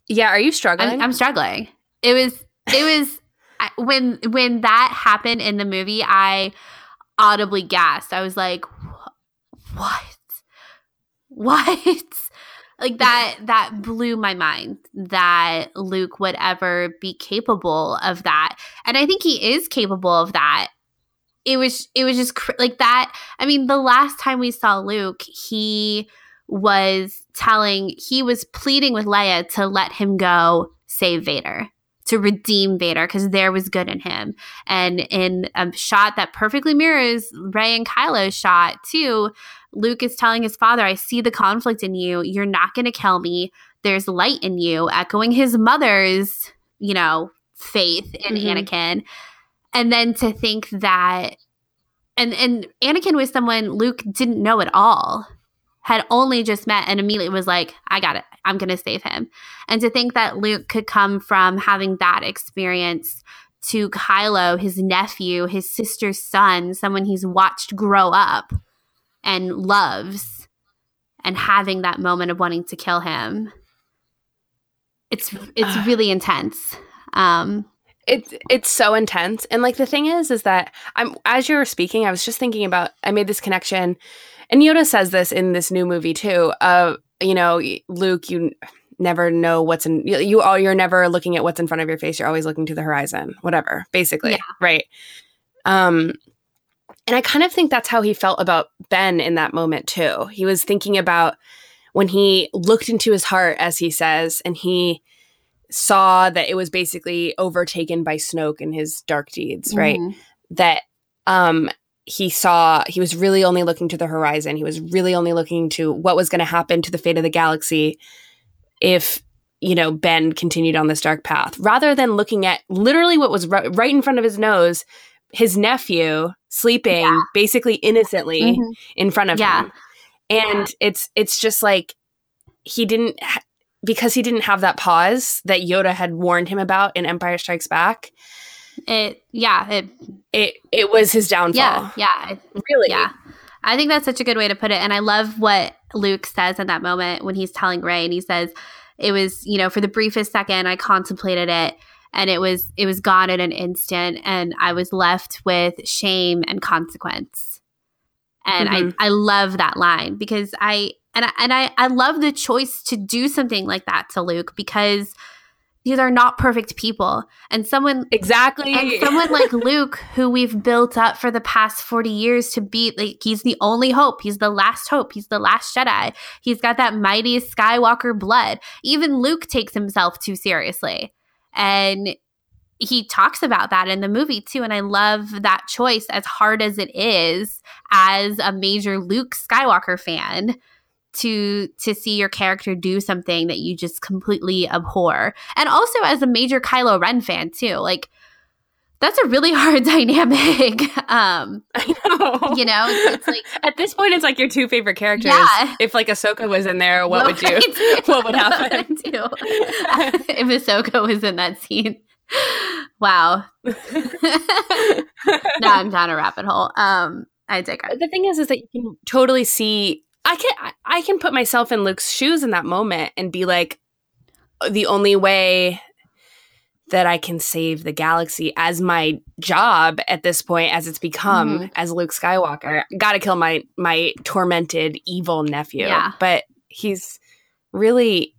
Yeah. Are you struggling? I'm, I'm struggling. It was it was I, when when that happened in the movie, I audibly gasped. I was like, "Wh- "What? What?" Like that that blew my mind that Luke would ever be capable of that. And I think he is capable of that. It was it was just cr- like that. I mean, the last time we saw Luke, he was telling he was pleading with Leia to let him go save Vader to redeem Vader because there was good in him. And in a shot that perfectly mirrors Rey and Kylo's shot too, Luke is telling his father, I see the conflict in you. You're not going to kill me. There's light in you, echoing his mother's, you know, faith in Mhm. Anakin. And then to think that and and Anakin was someone Luke didn't know at all had only just met and immediately was like, I got it. I'm going to save him. And to think that Luke could come from having that experience to Kylo, his nephew, his sister's son, someone he's watched grow up and loves, and having that moment of wanting to kill him. It's it's really intense. Um, it's it's so intense. And like the thing is is that i'm as you were speaking i was just thinking about i made this connection and yoda says this in this new movie too uh you know luke you never know what's in you, you all you're never looking at what's in front of your face. You're always looking to the horizon whatever basically Yeah. right? Um and i kind of think that's how he felt about ben in that moment too. He was thinking about when he looked into his heart, as he says, and he saw that it was basically overtaken by Snoke and his dark deeds, right? Mhm. That um he saw he was really only looking to the horizon. He was really only looking to what was going to happen to the fate of the galaxy if you know Ben continued on this dark path, rather than looking at literally what was ri- right in front of his nose, his nephew sleeping basically innocently Mhm. in front of Yeah. him. And it's it's just like he didn't because he didn't have that pause that Yoda had warned him about in Empire Strikes Back. It, yeah, it, It it was his downfall. yeah, yeah. Really. Yeah. I think that's such a good way to put it. And I love what Luke says in that moment when he's telling Rey and he says, it was, you know, for the briefest second I contemplated it and it was it was gone in an instant and I was left with shame and consequence. And Mhm. I, I love that line because I and I, and I, I love the choice to do something like that to Luke because these are not perfect people. And someone Exactly. and someone like Luke, who we've built up for the past 40 years to be like, he's the only hope. He's the last hope. He's the last Jedi. He's got that mighty Skywalker blood. Even Luke takes himself too seriously. And he talks about that in the movie too. And I love that choice, as hard as it is, as a major Luke Skywalker fan. To to see your character do something that you just completely abhor, and also as a major Kylo Ren fan too, like that's a really hard dynamic. um, I know. you know, it's like At this point, it's like your two favorite characters. Yeah. If like Ahsoka was in there, what would you? What would happen? too. if Ahsoka was in that scene. Wow. now I'm down a rabbit hole. Um, I digress. the thing is, is that you can totally see. I can I- can put myself in Luke's shoes in that moment and be like, the only way that I can save the galaxy as my job at this point, as it's become Mhm. as Luke Skywalker, got to kill my my tormented evil nephew. Yeah. but he's really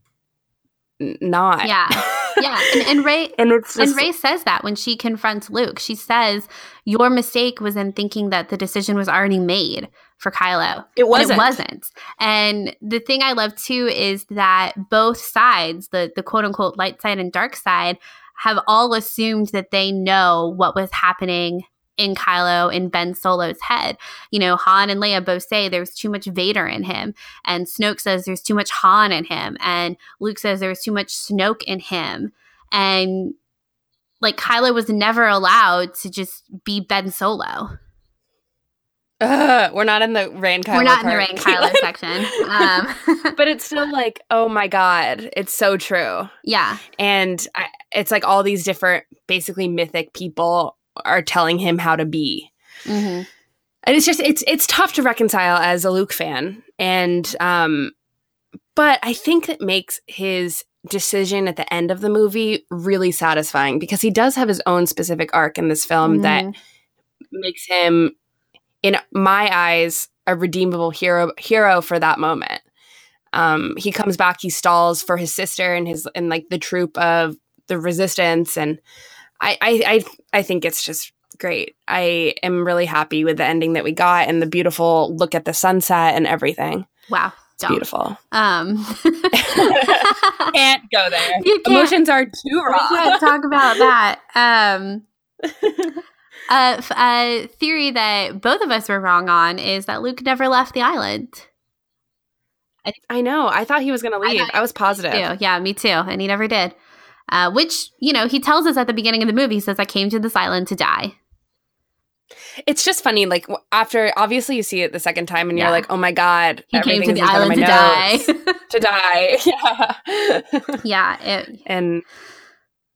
not. Yeah. Yeah. And, and Rey and it's just, and Rey says that when she confronts Luke. She says, Your mistake was in thinking that the decision was already made for Kylo. it wasn't. It wasn't. And the thing I love too is that both sides, the the quote unquote light side and dark side, have all assumed that they know what was happening in Kylo in Ben Solo's head. You know, Han and Leia both say there's too much Vader in him, and Snoke says there's too much Han in him, and Luke says there's too much Snoke in him. And like Kylo was never allowed to just be Ben Solo. Ugh, we're not in the Rain Kylo. We're not in the. Rain Kylo section. Um, but it's still like, oh my god, it's so true. yeah. And I, it's like all these different, basically mythic people are telling him how to be, hmm and it's just it's it's tough to reconcile as a Luke fan. And um, but I think it makes his decision at the end of the movie really satisfying because he does have his own specific arc in this film that makes him in my eyes a redeemable hero hero for that moment. Um he comes back he stalls for his sister and his and like the troop of the resistance and i i i, I think it's just great i am really happy with the ending that we got and the beautiful look at the sunset and everything Wow. it's Don't. beautiful Um, can't go there You can't- emotions are too we raw can't talk about that. Um, a, f- a theory that both of us were wrong on is that Luke never left the island. i know i thought he was gonna leave thought i, was positive Too. Yeah, me too. And he never did. Uh, which, you know, he tells us at the beginning of the movie, he says, I came to this island to die. It's just funny, like after obviously you see it the second time, and you're like, "Oh my god, He came to the in front of island to die. to die." Yeah, yeah. It, and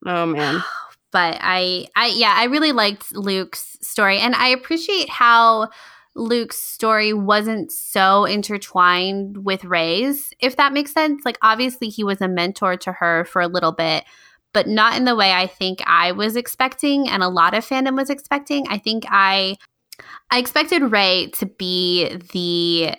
oh man, but I, I, yeah, I really liked Luke's story, and I appreciate how Luke's story wasn't so intertwined with Rey's, if that makes sense. Like, obviously, he was a mentor to her for a little bit, but not in the way I think I was expecting, and a lot of fandom was expecting. I think I, I expected Rey to be the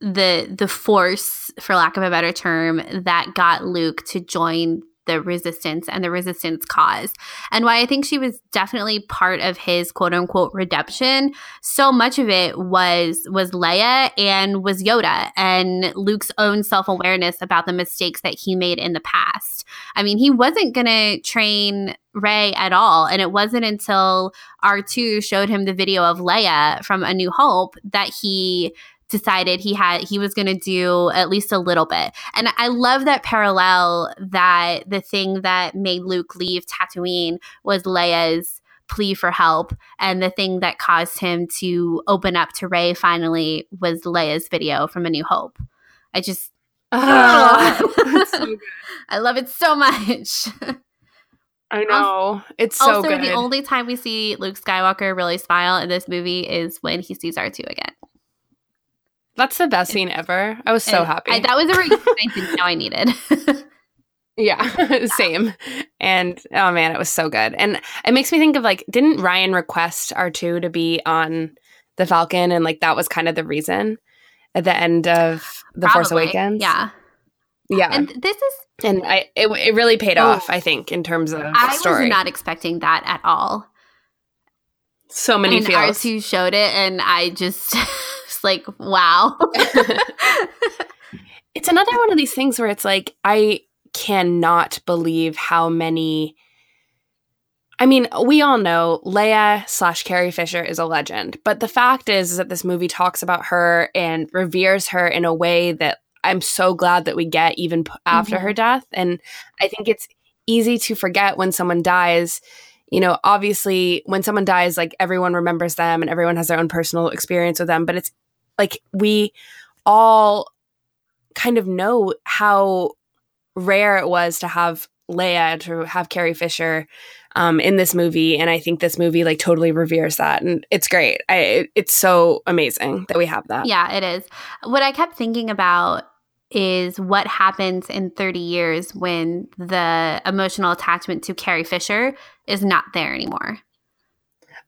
the the force for lack of a better term that got Luke to join the resistance and the resistance cause. And why I think she was definitely part of his quote unquote redemption, so much of it was was Leia and was Yoda and Luke's own self-awareness about the mistakes that he made in the past. I mean, he wasn't going to train Rey at all. And it wasn't until R2 showed him the video of Leia from A New Hope that he decided he had he was going to do at least a little bit. And I love that parallel that the thing that made Luke leave Tatooine was Leia's plea for help and the thing that caused him to open up to Rey finally was Leia's video from A New Hope. I just oh, so I love it so much. I know. it's so also, good. the only time we see Luke Skywalker really smile in this movie is when he sees R2 again. That's the best scene ever. I was so And happy. I, that was a reason I know I needed. yeah, same. And oh man, it was so good. And it makes me think of like, didn't Rian request R2 to be on the Falcon? And like, that was kind of the reason at the end of The Force Awakens. Yeah. Yeah. And this is, And I, it, it really paid Oh. off, I think, in terms of I story. was not expecting that at all. so many and feels. R2 showed it, and I just like, wow. it's another one of these things where it's like I cannot believe how many. I mean, we all know Leia slash Carrie Fisher is a legend, but the fact is, is that this movie talks about her and reveres her in a way that I'm so glad that we get even after Mhm. her death. And I think it's easy to forget when someone dies. You know, obviously, when someone dies, like everyone remembers them and everyone has their own personal experience with them, but it's like we all kind of know how rare it was to have Leia, to have Carrie Fisher um, in this movie, and I think this movie like totally reveres that, and it's great. I, it- it's so amazing that we have that. yeah, it is. What I kept thinking about is what happens in 30 years when the emotional attachment to Carrie Fisher is not there anymore.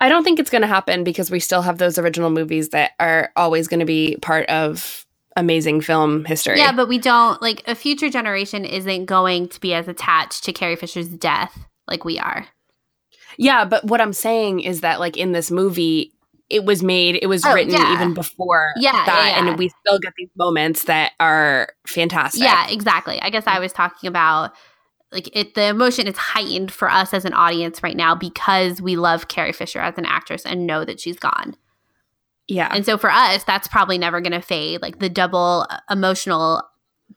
I don't think it's going to happen because we still have those original movies that are always going to be part of amazing film history. Yeah, but we don't like a future generation isn't going to be as attached to Carrie Fisher's death like we are. yeah, but what I'm saying is that like in this movie. It was made. It was Oh, written yeah. even before Yeah, that, yeah, yeah. and we still get these moments that are fantastic. Yeah, exactly. I guess I was talking about like it the emotion is heightened for us as an audience right now because we love Carrie Fisher as an actress and know that she's gone. yeah. And so for us, that's probably never going to fade. Like the double uh, emotional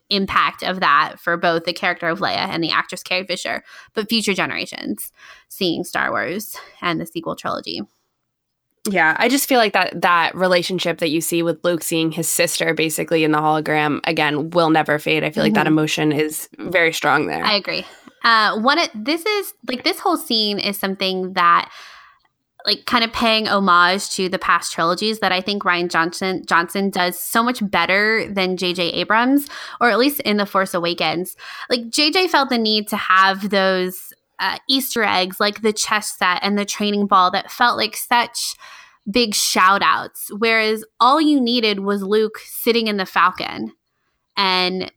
impact of that for both the character of Leia and the actress Carrie Fisher, but future generations seeing Star Wars and the sequel trilogy. Yeah, I just feel like that that relationship that you see with Luke seeing his sister basically in the hologram again will never fade. I feel like that Mhm. emotion is very strong there. I agree. Uh, one, this is like this whole scene is something that, like, kind of paying homage to the past trilogies that I think Rian Johnson Johnson does so much better than J.J. Abrams, or at least in The Force Awakens. Like J.J. felt the need to have those uh, Easter eggs, like the chess set and the training ball, that felt like such big shout outs. Whereas all you needed was Luke sitting in the Falcon and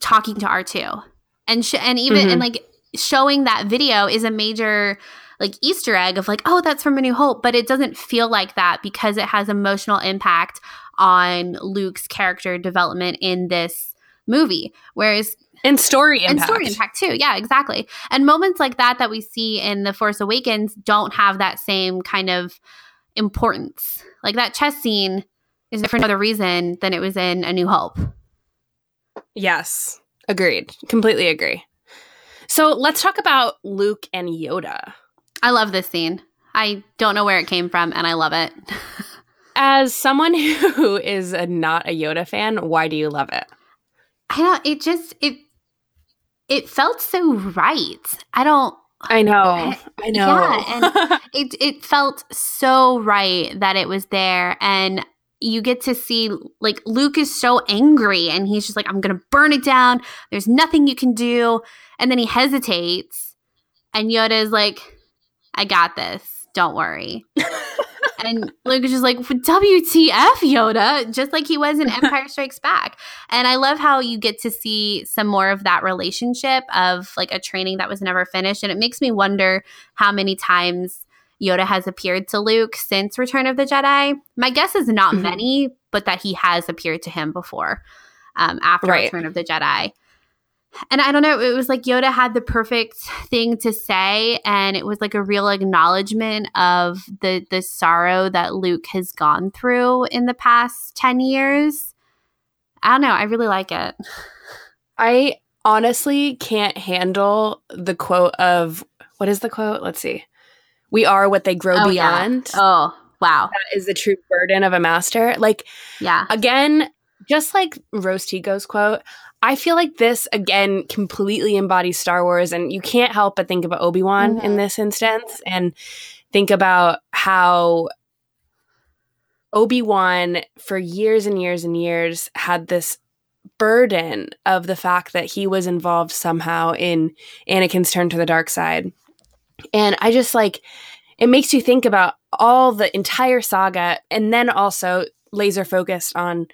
talking to R2 and sh- and even Mhm. and like showing that video is a major like Easter egg of like oh that's from A New Hope, but it doesn't feel like that because it has emotional impact on Luke's character development in this movie. Whereas and story impact. and story impact too, yeah, exactly. And moments like that that we see in The Force Awakens don't have that same kind of importance. Like that chess scene is there for no other reason than it was in A New Hope. Yes, agreed. Completely agree. So let's talk about Luke and Yoda. I love this scene. I don't know where it came from, and I love it. As someone who is a, not a Yoda fan, why do you love it? I don't. It just it it felt so right. I don't. I know. I know. Yeah, and It it felt so right that it was there, and you get to see like Luke is so angry, and he's just like, "I'm gonna burn it down. There's nothing you can do," and then he hesitates, and Yoda is like, "I got this. Don't worry." And Luke is just like, WTF, Yoda, just like he was in Empire Strikes Back. And I love how you get to see some more of that relationship of like a training that was never finished. And it makes me wonder how many times Yoda has appeared to Luke since Return of the Jedi. My guess is not Mhm. many, but that he has appeared to him before um, after Right. Return of the Jedi. And I don't know, it was like Yoda had the perfect thing to say, and it was like a real acknowledgement of the the sorrow that Luke has gone through in the past ten years. I don't know, I really like it. I honestly can't handle the quote of what is the quote? Let's see. We are what they grow Oh, yeah. beyond. Oh wow, That is the true burden of a master. Like yeah, again, just like Rose Tico's quote, I feel like this again completely embodies Star Wars, and you can't help but think about Obi Wan in Mhm. this instance, and think about how Obi Wan, for years and years and years, had this burden of the fact that he was involved somehow in Anakin's turn to the dark side. And I just like it makes you think about all the entire saga and then also laser focused on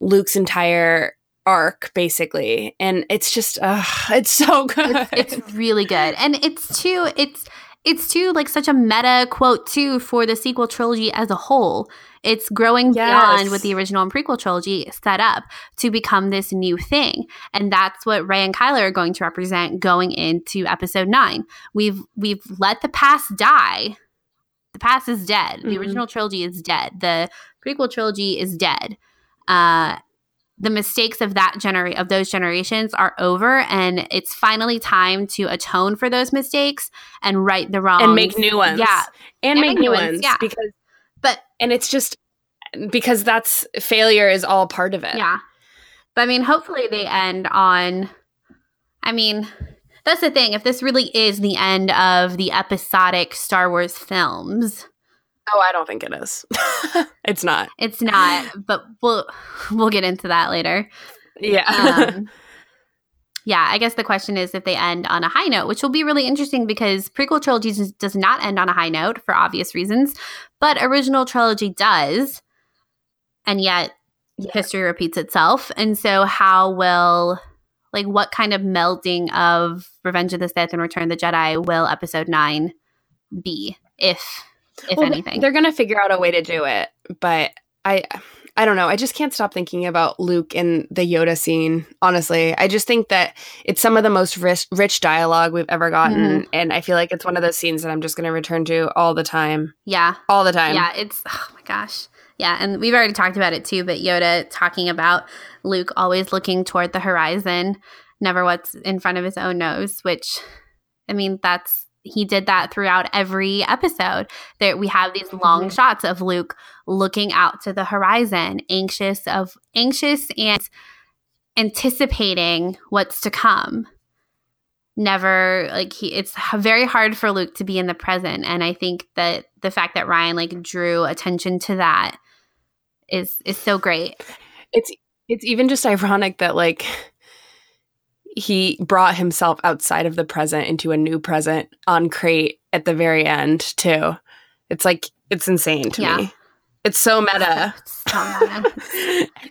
Luke's entire arc basically. And it's just uh it's so good. it's, it's really good, and it's too it's it's too like such a meta quote too for the sequel trilogy as a whole. It's growing beyond Yes. what the original and prequel trilogy set up to become this new thing, and that's what Rey and Kylo are going to represent going into Episode Nine. We've we've let the past die. The past is dead. The Mhm. original trilogy is dead. The prequel trilogy is dead. Uh, the mistakes of that genera- of those generations are over and it's finally time to atone for those mistakes and right the wrongs and make new ones. yeah And, And make new ones. yeah. Because but and it's just because that's failure is all part of it. yeah but i mean hopefully they end on i mean that's the thing if this really is the end of the episodic star wars films Oh, I don't think it is. it's not. it's not but we'll we'll get into that later Yeah. um, yeah, I guess the question is if they end on a high note, which will be really interesting because prequel trilogy does- does not end on a high note for obvious reasons, but original trilogy does, and yet history repeats itself. And so, how will like what kind of melding of Revenge of the Sith and Return of the Jedi will Episode Nine be, if if Well, anything? They're gonna figure out a way to do it, but I I don't know. I just can't stop thinking about Luke in the Yoda scene. Honestly, I just think that it's some of the most rich, rich dialogue we've ever gotten, mm-hmm. and I feel like it's one of those scenes that I'm just gonna return to all the time, yeah, all the time. Yeah, it's oh my gosh. Yeah, and we've already talked about it too, but Yoda talking about Luke always looking toward the horizon, never what's in front of his own nose, which I mean, that's he did that throughout every episode. that we have these long Mhm. shots of Luke looking out to the horizon, anxious of anxious and anticipating what's to come. Never like he it's very hard for Luke to be in the present and I think that the fact that Rian like drew attention to that is is so great. It's it's even just ironic that like he brought himself outside of the present into a new present on Crait at the very end too. It's like it's insane to Yeah. me. It's so meta.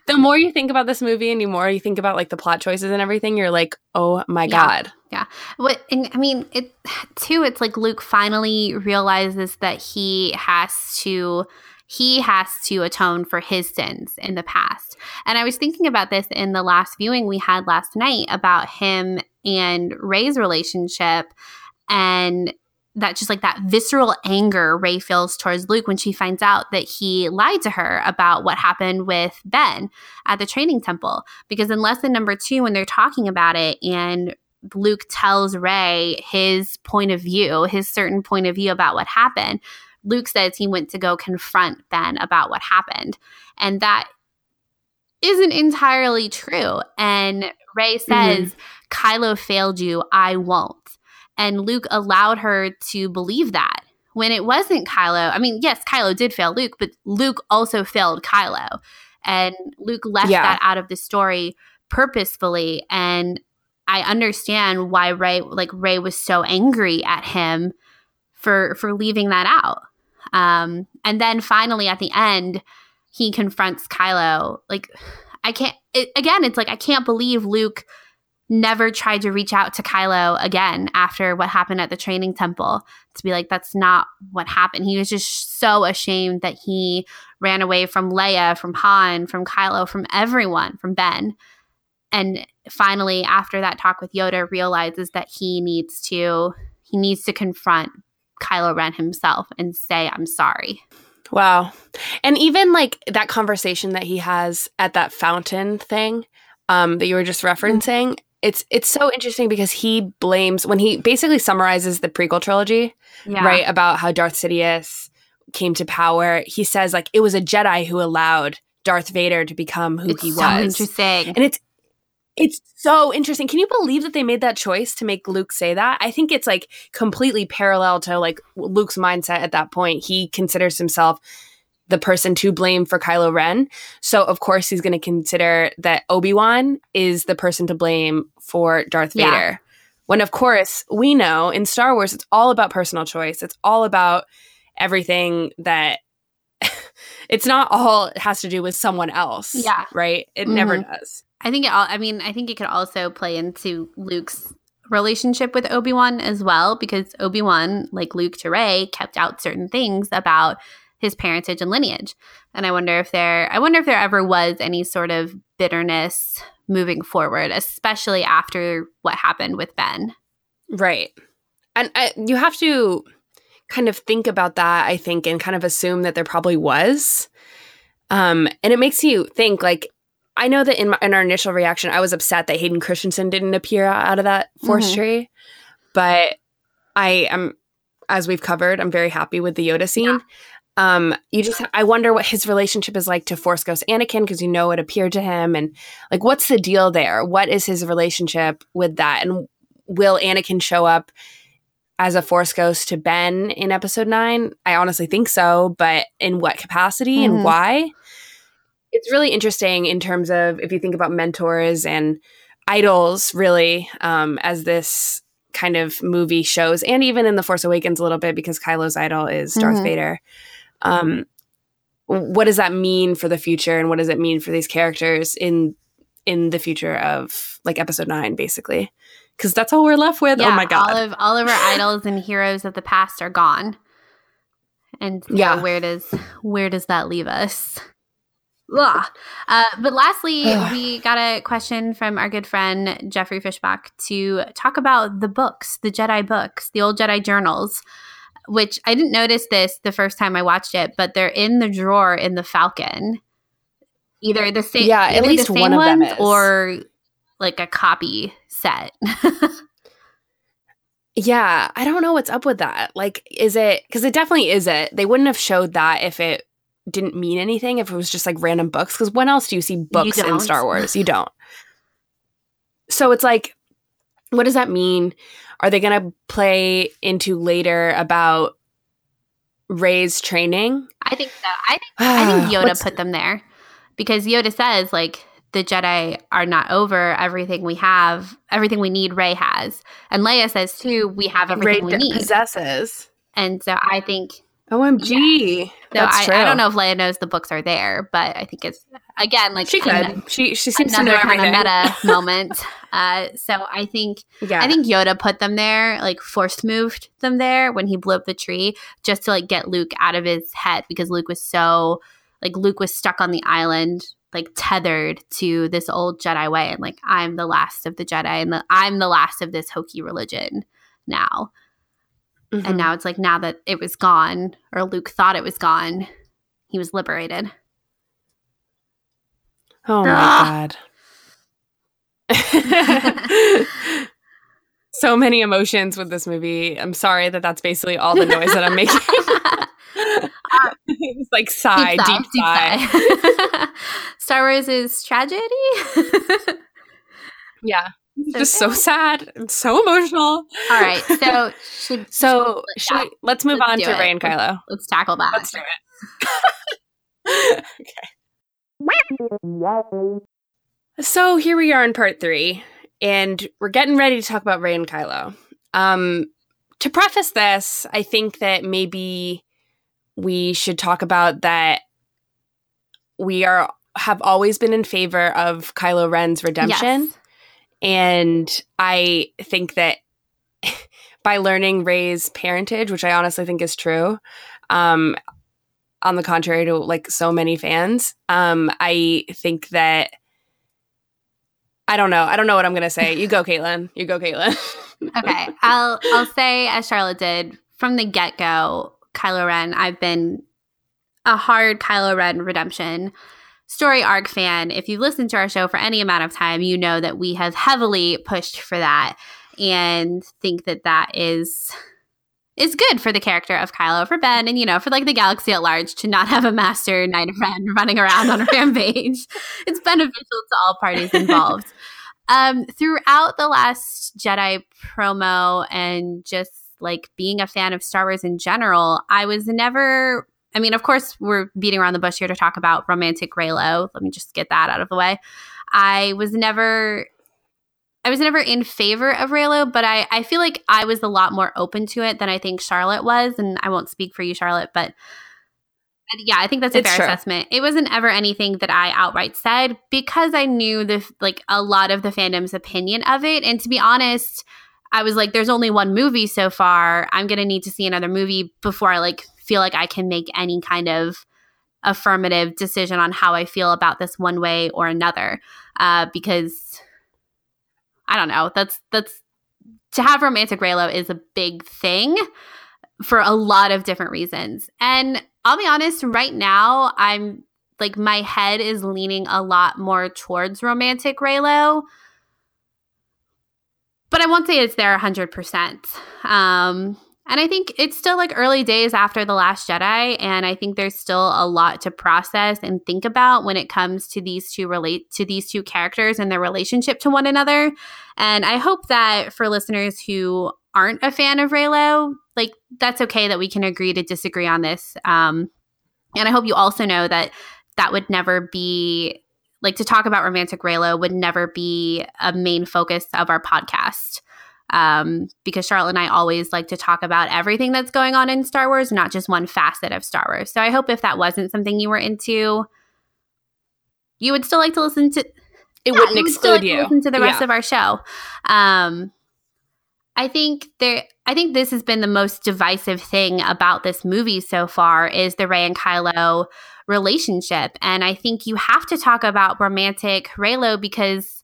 The more you think about this movie and the more you think about like the plot choices and everything, you're like, oh my Yeah. god. Yeah. What and I mean it too it's like Luke finally realizes that he has to he has to atone for his sins in the past. And I was thinking about this in the last viewing we had last night about him and Rey's relationship and that just like that visceral anger Rey feels towards Luke when she finds out that he lied to her about what happened with Ben at the training temple. Because in lesson number two, when they're talking about it and Luke tells Rey his point of view, his certain point of view about what happened. Luke says he went to go confront Ben about what happened. And that isn't entirely true. And Rey mm-hmm. says, Kylo failed you, I won't. And Luke allowed her to believe that when it wasn't Kylo. I mean, yes, Kylo did fail Luke, but Luke also failed Kylo. And Luke left Yeah. that out of the story purposefully. And I understand why Rey like Rey was so angry at him for for leaving that out. Um, and then finally at the end, he confronts Kylo. Like, I can't, it, again, it's like, I can't believe Luke never tried to reach out to Kylo again after what happened at the training temple to be like, that's not what happened. He was just so ashamed that he ran away from Leia, from Han, from Kylo, from everyone, from Ben. And finally, after that talk with Yoda, realizes that he needs to he needs to confront Kylo Ren himself and say, I'm sorry. Wow. And even like that conversation that he has at that fountain thing um, that you were just referencing, it's it's so interesting because he blames when he basically summarizes the prequel trilogy, Yeah. right, about how Darth Sidious came to power. He says like it was a Jedi who allowed Darth Vader to become who It's he so was. interesting. And it's it's so interesting. Can you believe that they made that choice to make Luke say that? I think it's like completely parallel to like Luke's mindset at that point. He considers himself the person to blame for Kylo Ren. So of course he's going to consider that Obi-Wan is the person to blame for Darth Yeah. Vader. When of course we know in Star Wars it's all about personal choice. It's all about everything that it's not all it has to do with someone else. Yeah. Right? It never Mhm. does. I think it all, I mean, I think it could also play into Luke's relationship with Obi-Wan as well because Obi-Wan, like Luke to Rey, kept out certain things about his parentage and lineage. And I wonder if there I wonder if there ever was any sort of bitterness moving forward, especially after what happened with Ben. Right. And I, you have to kind of think about that, I think, and kind of assume that there probably was. Um, and it makes you think, like, I know that in, my, in our initial reaction, I was upset that Hayden Christensen didn't appear out of that force Mhm. tree. But I am, as we've covered, I'm very happy with the Yoda scene. Um, you just, I wonder what his relationship is like to Force Ghost Anakin because you know it appeared to him, and like, what's the deal there? What is his relationship with that? And will Anakin show up as a Force Ghost to Ben in Episode Nine? I honestly think so, but in what capacity Mhm. and why? It's really interesting in terms of if you think about mentors and idols, really, um, as this kind of movie shows, and even in The Force Awakens a little bit because Kylo's idol is Darth Mhm. Vader. Um, what does that mean for the future, and what does it mean for these characters in in the future of like Episode Nine, basically? Because that's all we're left with. oh my god! All of all of our idols and heroes of the past are gone. And Yeah. where does where does that leave us? Ugh. Uh, but lastly, we got a question from our good friend Jeffrey Fishbach to talk about the books, the Jedi books, the old Jedi journals, which I didn't notice this the first time I watched it, but they're in the drawer in the Falcon. Either the same, Yeah, at least one of them is. or like a copy set. Yeah, I don't know what's up with that. Like, is it because it definitely is it? They wouldn't have showed that if it didn't mean anything, if it was just like random books. Because when else do you see books in. Star Wars? You don't. So it's like, what does that mean? Are they going to play into later about Rey's training? I think so. I think I think Yoda What's- put them there because Yoda says like the Jedi are not over. Everything we have, everything we need, Rey has, and Leia says too, we have everything we Rey need. possesses. and so I think OMG. so. That's I, true. I don't know if Leia knows the books are there, but I think it's again like She an- could. She she seems to know kind everything. of meta moment. Uh, so I think Yeah. I think Yoda put them there, like forced moved them there when he blew up the tree, just to like get Luke out of his head because Luke was so like Luke was stuck on the island, like tethered to this old Jedi way, and like I'm the last of the Jedi, and the, I'm the last of this hokey religion now. Mhm. And now it's like now that it was gone, or Luke thought it was gone, he was liberated. Oh my god. so many emotions with this movie. I'm sorry that that's basically all the noise that I'm making. it's like sigh, deep, sigh. sigh. Star Wars is tragedy. Yeah. So Just so sad. sad and so emotional. All right, so should, So should we, let's move Let's on to it. Rey and Kylo. let's tackle that. Let's do it. okay. So here we are in part three, and we're getting ready to talk about Rey and Kylo. Um, to preface this, I think that maybe we should talk about that we are have always been in favor of Kylo Ren's redemption. Yes. And I think that by learning Rey's parentage, which I honestly think is true, um, on the contrary to like so many fans, um, I think that I don't know. I don't know what I'm gonna say. You go, Caitlin. You go, Caitlin. okay, I'll I'll say as Charlotte did from the get go. Kylo Ren. I've been a hard Kylo Ren redemption story arc fan. If you've listened to our show for any amount of time, you know that we have heavily pushed for that and think that that is is good for the character of Kylo, for Ben, and you know, for like the galaxy at large to not have a master knight of Ren running around on a rampage. It's beneficial to all parties involved. um, throughout the last Jedi promo and just like being a fan of Star Wars in general, I was never I mean, of course, we're beating around the bush here to talk about romantic Reylo. Let me just get that out of the way. I was never I was never in favor of Reylo, but I, I feel like I was a lot more open to it than I think Charlotte was. And I won't speak for you, Charlotte, but yeah, I think that's a It's fair true. assessment. It wasn't ever anything that I outright said because I knew the like a lot of the fandom's opinion of it. And to be honest, I was like, there's only one movie so far. I'm gonna need to see another movie before I like feel like I can make any kind of affirmative decision on how I feel about this one way or another. Uh, because I don't know. That's that's to have romantic Reylo is a big thing for a lot of different reasons. And I'll be honest, right now I'm like my head is leaning a lot more towards romantic Reylo. But I won't say it's there 100%. Um, and I think it's still like early days after The Last Jedi. And I think there's still a lot to process and think about when it comes to these two relate to these two characters and their relationship to one another. And I hope that for listeners who aren't a fan of Reylo, like that's okay that we can agree to disagree on this. Um, and I hope you also know that that would never be like to talk about romantic Reylo would never be a main focus of our podcast. Um, because Charlotte and I always like to talk about everything that's going on in Star Wars, not just one facet of Star Wars. So I hope if that wasn't something you were into, you would still like to listen to It yeah, wouldn't you would still exclude like to you. Listen to the rest Yeah. of our show. Um, I think there. I think this has been the most divisive thing about this movie so far is the Rey and Kylo relationship, and I think you have to talk about romantic Reylo because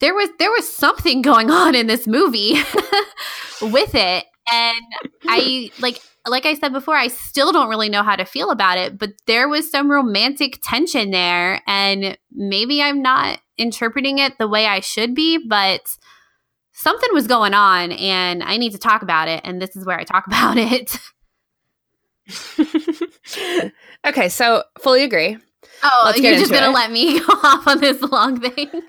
there was there was something going on in this movie with it, and I like like I said before, I still don't really know how to feel about it, but there was some romantic tension there, and maybe I'm not interpreting it the way I should be, but something was going on, and I need to talk about it, and this is where I talk about it. okay, so fully agree. Oh, Let's you're just gonna let me go off on this long thing?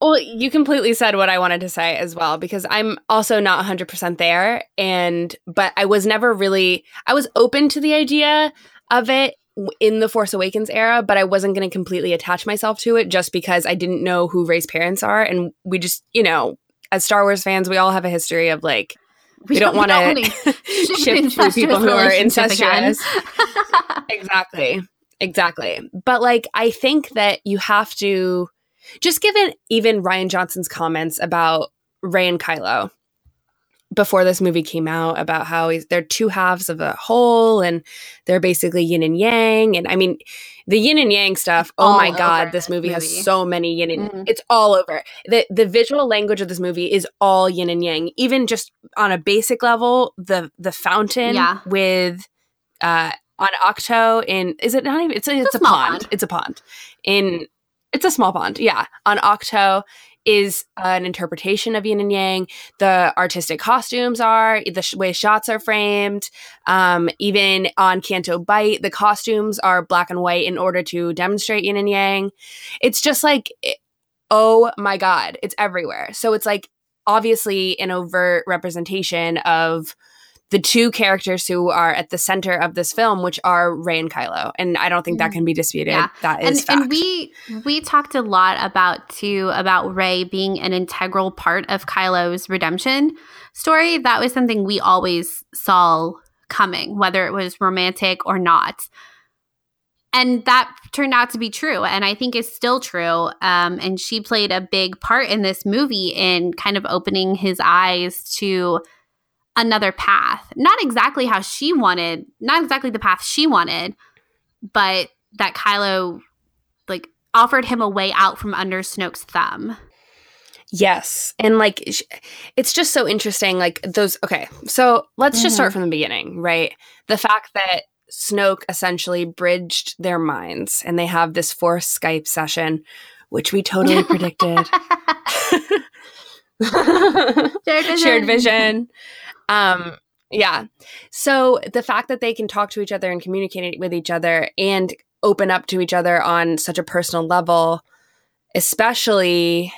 Well, you completely said what I wanted to say as well because I'm also not 100% there and but I was never really I was open to the idea of it in the Force Awakens era, but I wasn't going to completely attach myself to it just because I didn't know who Rey's parents are and we just, you know, as Star Wars fans, we all have a history of like we, don't, want wanna to ship ship through people who are incestuous. exactly. Exactly. But like I think that you have to just given even Rian Johnson's comments about Rey and Kylo before this movie came out about how he's, they're two halves of a whole and they're basically yin and yang and I mean the yin and yang stuff oh All my god this movie, movie. has so many yin and Mhm. it's all over the the visual language of this movie is all yin and yang even just on a basic level the the fountain Yeah. with uh on Ahch-To in is it not even it's a, it's, a, small pond. pond. It's a pond. In it's a small pond. Yeah. On Ahch-To is an interpretation of yin and yang. The artistic costumes are the sh- way shots are framed. Um, even on Canto Bight, the costumes are black and white in order to demonstrate yin and yang. It's just like, it- oh my god, it's everywhere. So it's like obviously an overt representation of the two characters who are at the center of this film, which are Rey and Kylo, and I don't think that can be disputed. Yeah. That and, fact. and we we talked a lot about too about Rey being an integral part of Kylo's redemption story. That was something we always saw coming, whether it was romantic or not. And that turned out to be true, and I think is still true. Um, and she played a big part in this movie in kind of opening his eyes to another path. Not exactly how she wanted, not exactly the path she wanted, but that Kylo like offered him a way out from under Snoke's thumb. Yes. And like it's just so interesting like those okay. So let's just start mm-hmm. from the beginning, right? The fact that Snoke essentially bridged their minds and they have this forced Skype session which we totally predicted. Shared vision. Shared vision. Um yeah. So the fact that they can talk to each other and communicate with each other and open up to each other on such a personal level, especially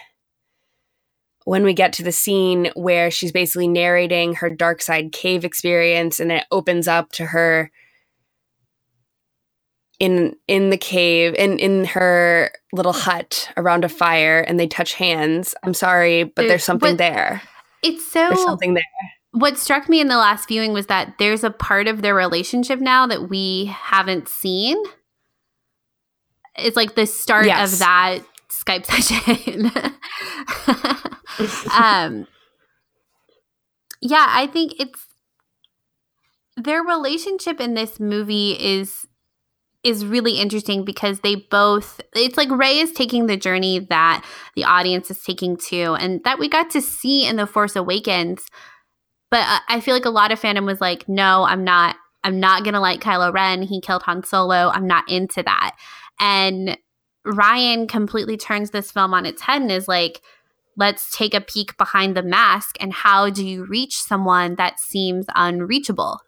when we get to the scene where she's basically narrating her dark side cave experience and it opens up to her in in the cave in in her little hut around a fire and they touch hands. I'm sorry but There's- there's something but- there. It's so there's something there what struck me in the last viewing was that there's a part of their relationship now that we haven't seen. It's like the start Yes. of that Skype session. um, yeah, I think it's their relationship in this movie is is really interesting because they both it's like Rey is taking the journey that the audience is taking too and that we got to see in the Force Awakens but I- I feel like a lot of fandom was like no I'm not I'm not going to like Kylo Ren. He killed Han Solo. I'm not into that. And Rian completely turns this film on its head and is like let's take a peek behind the mask and how do you reach someone that seems unreachable?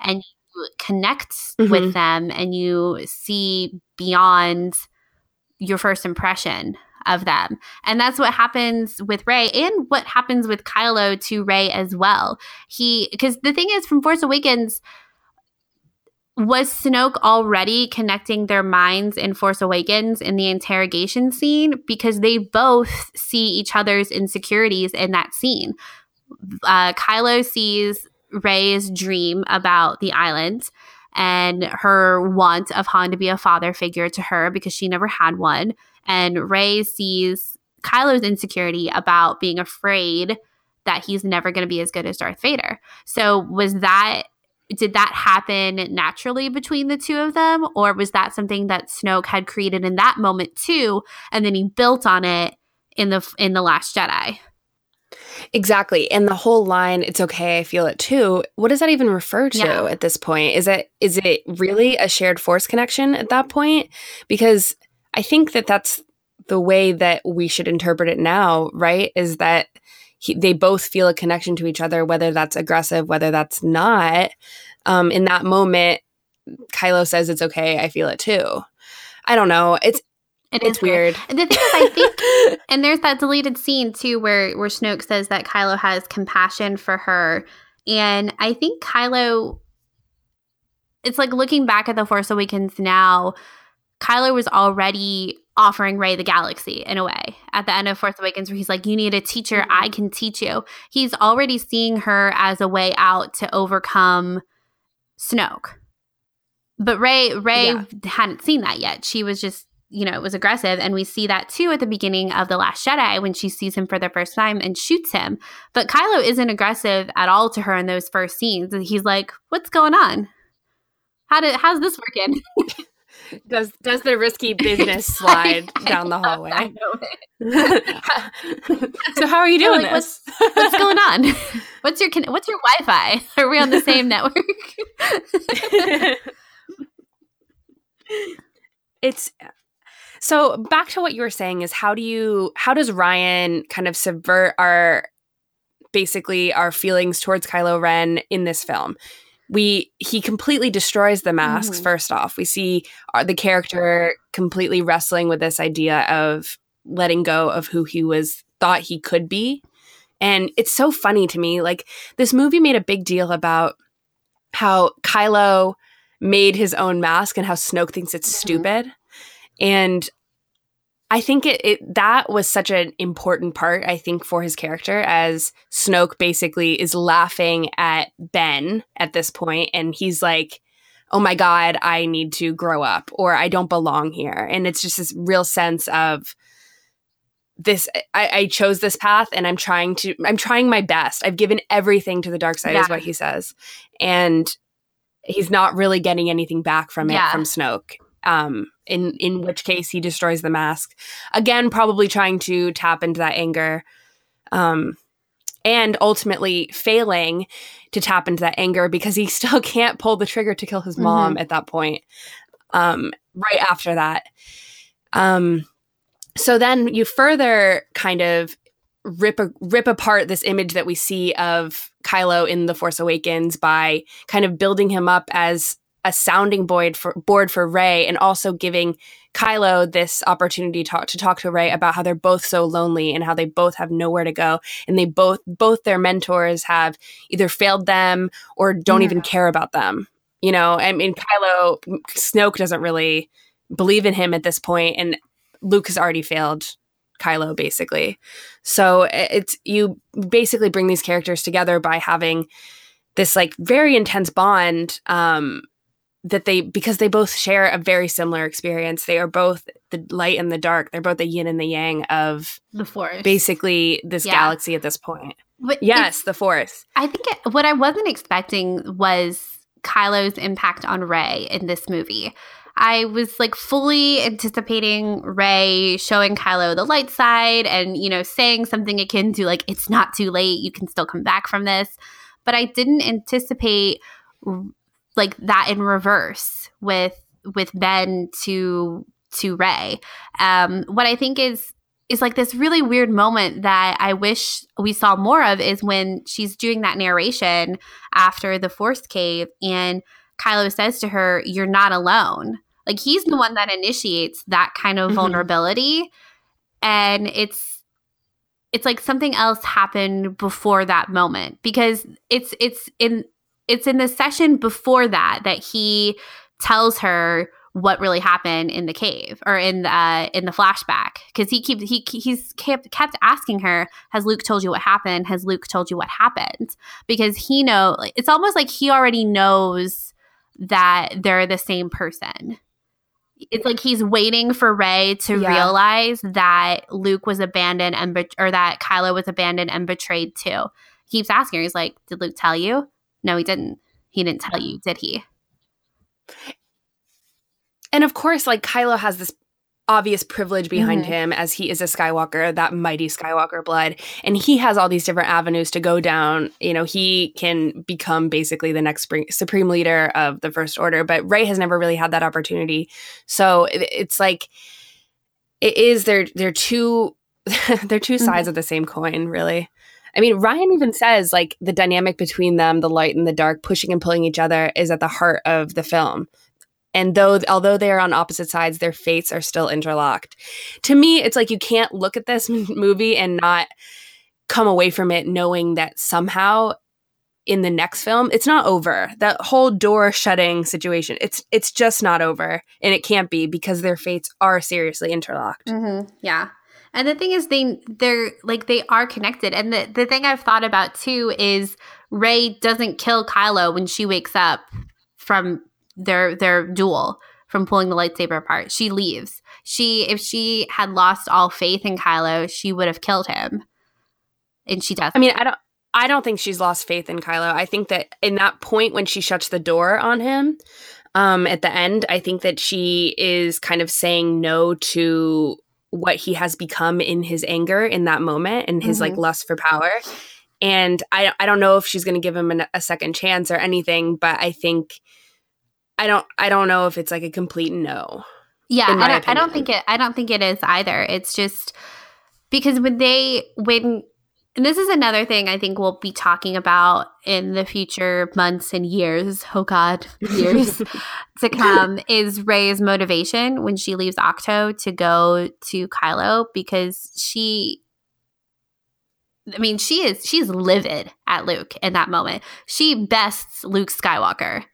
And you connect Mhm. with them and you see beyond your first impression of them. And that's what happens with Rey and what happens with Kylo to Rey as well. He because the thing is from Force Awakens was Snoke already connecting their minds in Force Awakens in the interrogation scene because they both see each other's insecurities in that scene. Uh, Kylo sees Rey's dream about the island and her want of Han to be a father figure to her because she never had one. And Rey sees Kylo's insecurity about being afraid that he's never going to be as good as Darth Vader. So was that did that happen naturally between the two of them or was that something that Snoke had created in that moment too and then he built on it in the in the last Jedi? exactly and the whole line it's okay i feel it too what does that even refer to Yeah. at this point is it is it really a shared force connection at that point because i think that that's the way that we should interpret it now right? Is that he, they both feel a connection to each other whether that's aggressive whether that's not. Um, in that moment kylo says it's okay i feel it too. I don't know. It's It it's weird. And the thing is, I think, and there's that deleted scene too where where Snoke says that Kylo has compassion for her, and I think Kylo. It's like looking back at the Force Awakens now. Kylo was already offering Rey the galaxy in a way at the end of Force Awakens, where he's like, "You need a teacher. I mm-hmm. can teach you." He's already seeing her as a way out to overcome Snoke. But Rey Rey Yeah. hadn't seen that yet. She was just, you know, it was aggressive. And we see that too at the beginning of The Last Jedi when she sees him for the first time and shoots him. But Kylo isn't aggressive at all to her in those first scenes. And he's like, What's going on? How did how's this working? does does the risky business slide down the hallway so how are you doing like, this What's going on? What's your what's your Wi-Fi? Are we on the same network? it's so back to what you were saying is how do you how does Rian kind of subvert our basically our feelings towards Kylo Ren in this film? We he completely destroys the masks Mhm. first off. We see our, the character completely wrestling with this idea of letting go of who he was thought he could be. And it's so funny to me like this movie made a big deal about how Kylo made his own mask and how Snoke thinks it's Mhm. stupid. And I think it, it that was such an important part, I think, for his character as Snoke basically is laughing at Ben at this point and he's like, Oh my God, I need to grow up or I don't belong here. And it's just this real sense of this I, I chose this path and I'm trying to I'm trying my best. I've given everything to the dark side, Yeah. is what he says. And he's not really getting anything back from it Yeah. from Snoke. Um, in in which case he destroys the mask again, probably trying to tap into that anger, um, and ultimately failing to tap into that anger because he still can't pull the trigger to kill his mom at that point. Um, right after that, um, so then you further kind of rip a, rip apart this image that we see of Kylo in The Force Awakens by kind of building him up as a sounding board for board for Rey and also giving Kylo this opportunity to talk, to talk to Rey about how they're both so lonely and how they both have nowhere to go and they both both their mentors have either failed them or don't even care about them. You know, I mean Kylo Snoke doesn't really believe in him at this point and Luke has already failed Kylo basically. So it's you basically bring these characters together by having this like very intense bond um that they because they both share a very similar experience. They are both the light and the dark. They're both the yin and the yang of The Force. basically this Yeah. galaxy at this point. But Yes, the force. I think it, what I wasn't expecting was Kylo's impact on Rey in this movie. I was like fully anticipating Rey showing Kylo the light side and, you know, saying something akin to like, it's not too late, you can still come back from this. But I didn't anticipate like that in reverse with with Ben to to Rey. Um, what I think is is like this really weird moment that I wish we saw more of is when she's doing that narration after the Force Cave and Kylo says to her, You're not alone. Like he's the one that initiates that kind of Mhm. vulnerability. And it's it's like something else happened before that moment because it's it's in it's in the session before that that he tells her what really happened in the cave or in the uh, in the flashback because he keeps he he's kept kept asking her has Luke told you what happened has Luke told you what happened because he know it's almost like he already knows that they're the same person it's like he's waiting for Rey to Yeah. realize that Luke was abandoned and bet- or that Kylo was abandoned and betrayed too. He keeps asking her. He's like, "Did Luke tell you?" No, he didn't. He didn't tell you, did he? And of course, like Kylo has this obvious privilege behind Mhm. him as he is a Skywalker, that mighty Skywalker blood. And he has all these different avenues to go down. You know, he can become basically the next supreme leader of the First Order, but Rey has never really had that opportunity. So it's like, it is, they're, they're two, they're 2 sides of the same coin, really. I mean, Rian even says like the dynamic between them, the light and the dark, pushing and pulling each other, is at the heart of the film. And though although they are on opposite sides their fates are still interlocked. To me it's like you can't look at this movie and not come away from it knowing that somehow in the next film it's not over. That whole door shutting situation it's it's just not over. And it can't be because their fates are seriously interlocked. Mm-hmm. Yeah. And the thing is, they they're like they are connected. And the the thing I've thought about too is Rey doesn't kill Kylo when she wakes up from their their duel from pulling the lightsaber apart. She leaves. She if she had lost all faith in Kylo, she would have killed him. And she does. i mean i don't i don't think she's lost faith in kylo i think that in that point when she shuts the door on him um at the end i think that she is kind of saying no to what he has become in his anger in that moment and his like mm-hmm. lust for power and i i don't know if she's going to give him an, a second chance or anything but i think i don't i don't know if it's like a complete no Yeah, I don't, I don't think it. I don't think it is either. It's just because when they when and this is another thing I think we'll be talking about in the future months and years. Oh God, years to come is Rey's motivation when she leaves Ahch-To to go to Kylo because she. I mean, she is she's livid at Luke in that moment. She bests Luke Skywalker.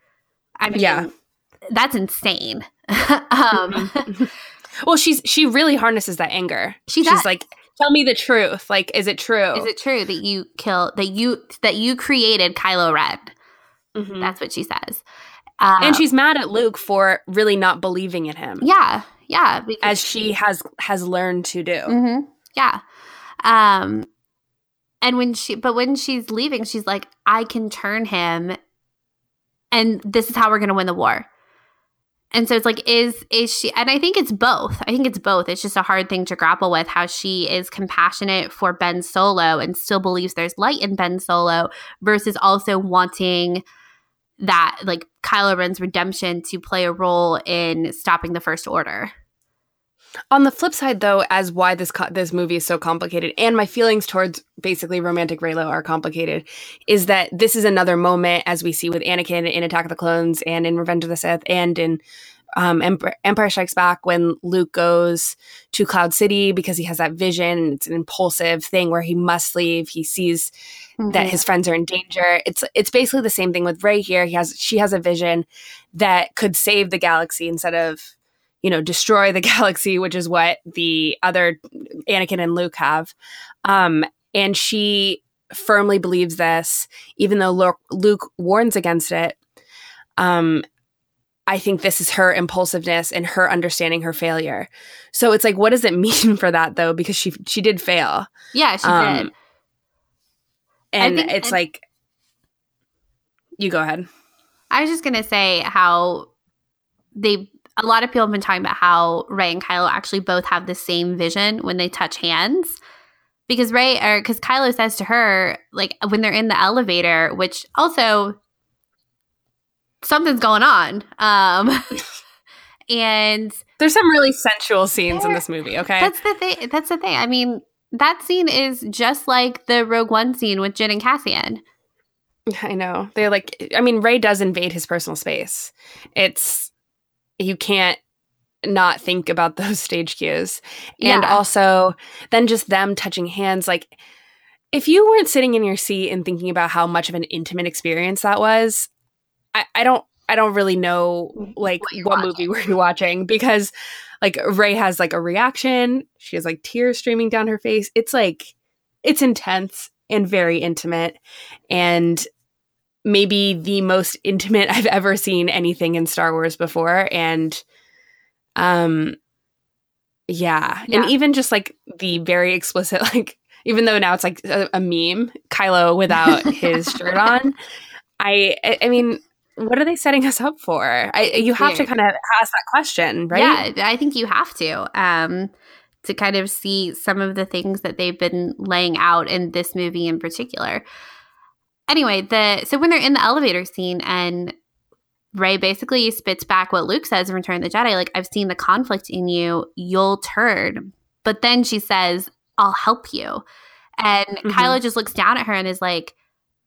I mean, Yeah. that's insane. um, Well, she's she really harnesses that anger. She she's does. like, tell me the truth. Like, is it true? Is it true that you kill that you that you created Kylo Ren? Mhm. That's what she says. Uh, and she's mad at Luke for really not believing in him, yeah, yeah, as she has has learned to do. hmm Yeah. Um and when she but when she's leaving, she's like, I can turn him and this is how we're gonna win the war. And so it's like, is is she and I think it's both. I think it's both. It's just a hard thing to grapple with how she is compassionate for Ben Solo and still believes there's light in Ben Solo versus also wanting that like Kylo Ren's redemption to play a role in stopping the first order. On the flip side, though, as why this co- this movie is so complicated, and my feelings towards basically romantic Raylo are complicated, is that this is another moment, as we see with Anakin in Attack of the Clones and in Revenge of the Sith and in um, Empire Strikes Back, when Luke goes to Cloud City because he has that vision. It's an impulsive thing where he must leave. He sees that his friends are in danger. It's it's basically the same thing with Rey here. He has she has a vision that could save the galaxy instead of you know destroy the galaxy, which is what the other Anakin and Luke have. Um, and she firmly believes this, even though Luke, warns against it. Um, I think this is her impulsiveness and her understanding her failure. So it's like, what does it mean for that though? Because she she did fail, Yeah, she Um, did. and think- it's and- like, you go ahead. I was just gonna say how they a lot of people have been talking about how Rey and Kylo actually both have the same vision when they touch hands. Because Rey or because Kylo says to her, like when they're in the elevator, which also something's going on. Um and There's some really sensual scenes in this movie. Okay, that's the thing that's the thing. I mean, that scene is just like the Rogue One scene with Jyn and Cassian. I know. They're like, I mean, Rey does invade his personal space. It's, you can't not think about those stage cues. And Yeah. also, then just them touching hands. Like, if you weren't sitting in your seat and thinking about how much of an intimate experience that was, I, I don't. I don't really know mm-hmm. like What what, movie were you watching because like Rey has like a reaction. She has like tears streaming down her face. It's like it's intense and very intimate and maybe the most intimate I've ever seen anything in Star Wars before and um yeah, Yeah. and even just like the very explicit like even though now it's like a, a meme Kylo without his shirt on I I I mean what are they setting us up for? I you have to kind of ask that question, right? Yeah, I think you have to. Um, to kind of see some of the things that they've been laying out in this movie in particular. Anyway, the so when they're in the elevator scene and Rey basically spits back what Luke says in Return of the Jedi, like, I've seen the conflict in you, you'll turn. But then she says, I'll help you. And Mhm. Kylo just looks down at her and is like,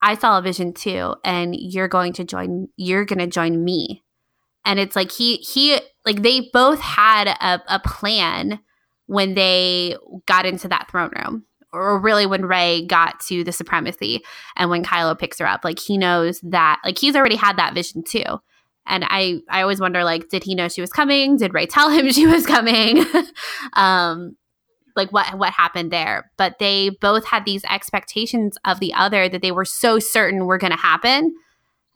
I saw a vision too, and you're going to join you're gonna join me. And it's like he he like they both had a, a plan when they got into that throne room. Or really when Rey got to the supremacy and when Kylo picks her up. Like he knows that like he's already had that vision too. And I I always wonder like did he know she was coming? Did Rey tell him she was coming? um like what what happened there but they both had these expectations of the other that they were so certain were going to happen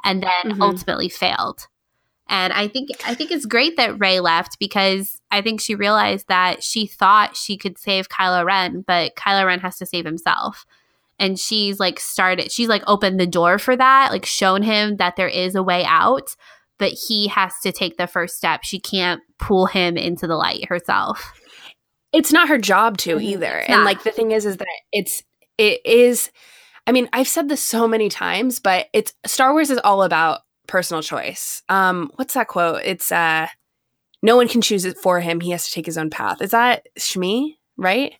and then Mhm. ultimately failed and i think i think it's great that rey left because i think she realized that she thought she could save kylo ren but kylo ren has to save himself and she's like started she's like opened the door for that like shown him that there is a way out but he has to take the first step she can't pull him into the light herself it's not her job to Mhm. either. It's And not. like the thing is is that it's it is I mean, I've said this so many times, but it's Star Wars is all about personal choice. Um what's that quote? It's uh no one can choose it for him. He has to take his own path. Is that Shmi, right?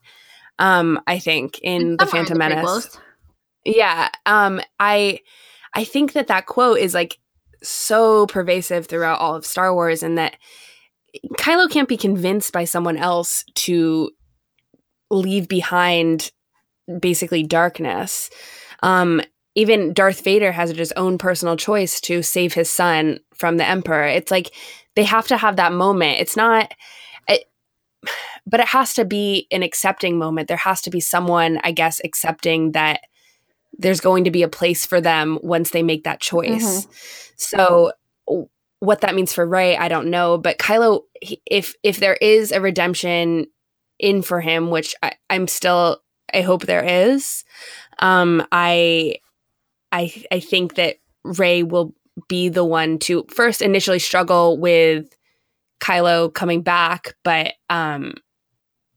Um I think in the Phantom Menace. Yeah. Um I I think that that quote is like so pervasive throughout all of Star Wars and that Kylo can't be convinced by someone else to leave behind basically darkness. Um even Darth Vader has his own personal choice to save his son from the emperor. It's like they have to have that moment. It's not it, but it has to be an accepting moment. There has to be someone, I guess, accepting that there's going to be a place for them once they make that choice. Mm-hmm. So what that means for Rey, I don't know. But Kylo, if if there is a redemption in for him, which I, I'm still, I hope there is. Um, I, I, I think that Rey will be the one to first initially struggle with Kylo coming back, but um,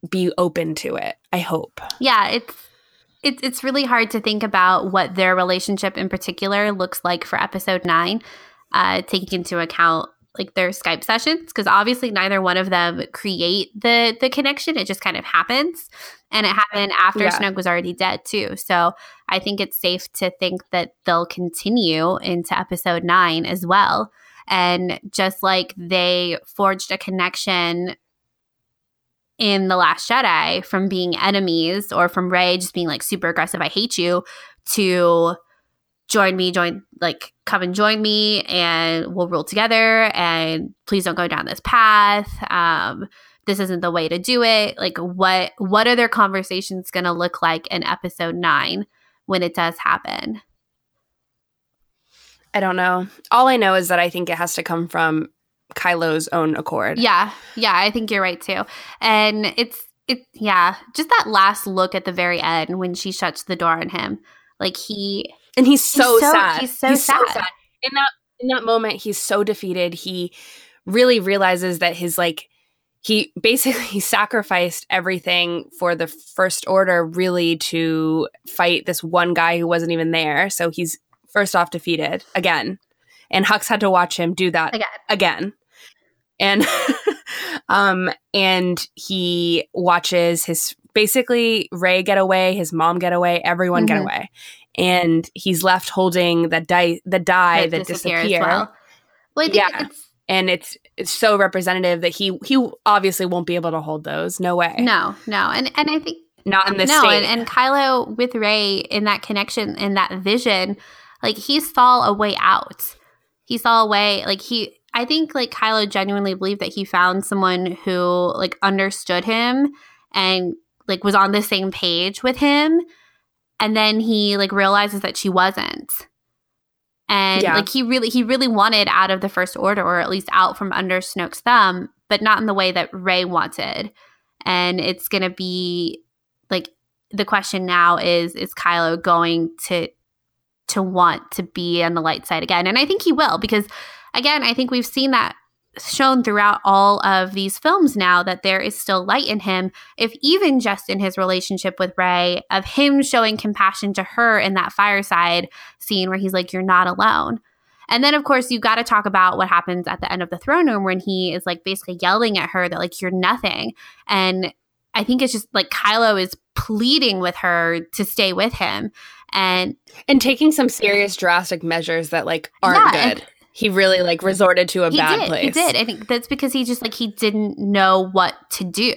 be open to it. I hope. Yeah, it's it's it's really hard to think about what their relationship in particular looks like for episode nine, uh, taking into account like their Skype sessions because obviously neither one of them create the the connection. It just kind of happens, and it happened after yeah. Snoke was already dead too. So I think it's safe to think that they'll continue into episode nine as well. And just like they forged a connection in The Last Jedi from being enemies or from Rey just being like super aggressive, I hate you, to join me, join, like, come and join me and we'll rule together and please don't go down this path. Um, this isn't the way to do it. Like, what, what are their conversations going to look like in episode nine when it does happen? I don't know. All I know is that I think it has to come from Kylo's own accord. Yeah. Yeah, I think you're right too. And it's it yeah, just that last look at the very end when she shuts the door on him. Like he and he's so, he's so sad. He's, so, he's sad. so sad. In that in that moment he's so defeated. He really realizes that his like he basically sacrificed everything for the first order really to fight this one guy who wasn't even there. So he's first off defeated again. And Hux had to watch him do that again. again and um and he watches his basically rey get away, his mom get away, everyone mm-hmm. get away, and he's left holding the die the die that, that disappear. Well. well yeah, it's, and it's it's so representative that he he obviously won't be able to hold those. No way. No, no, and and I think not in this no, state. And, and Kylo with Rey in that connection in that vision, like he saw a way out. He saw a way, like he I think like Kylo genuinely believed that he found someone who like understood him and like was on the same page with him. And then he like realizes that she wasn't. And yeah. like he really he really wanted out of the first order or at least out from under Snoke's thumb, but not in the way that Rey wanted. And it's gonna be like the question now is is Kylo going to to want to be on the light side again? And I think he will because again, I think we've seen that shown throughout all of these films now that there is still light in him, if even just in his relationship with Rey, of him showing compassion to her in that fireside scene where he's like, You're not alone. And then, of course, you got to talk about what happens at the end of the throne room when he is like basically yelling at her that, like, you're nothing. And I think it's just like Kylo is pleading with her to stay with him and and taking some serious drastic measures that like aren't yeah, good he really like resorted to a he bad did, place. He did. I think that's because he just like he didn't know what to do.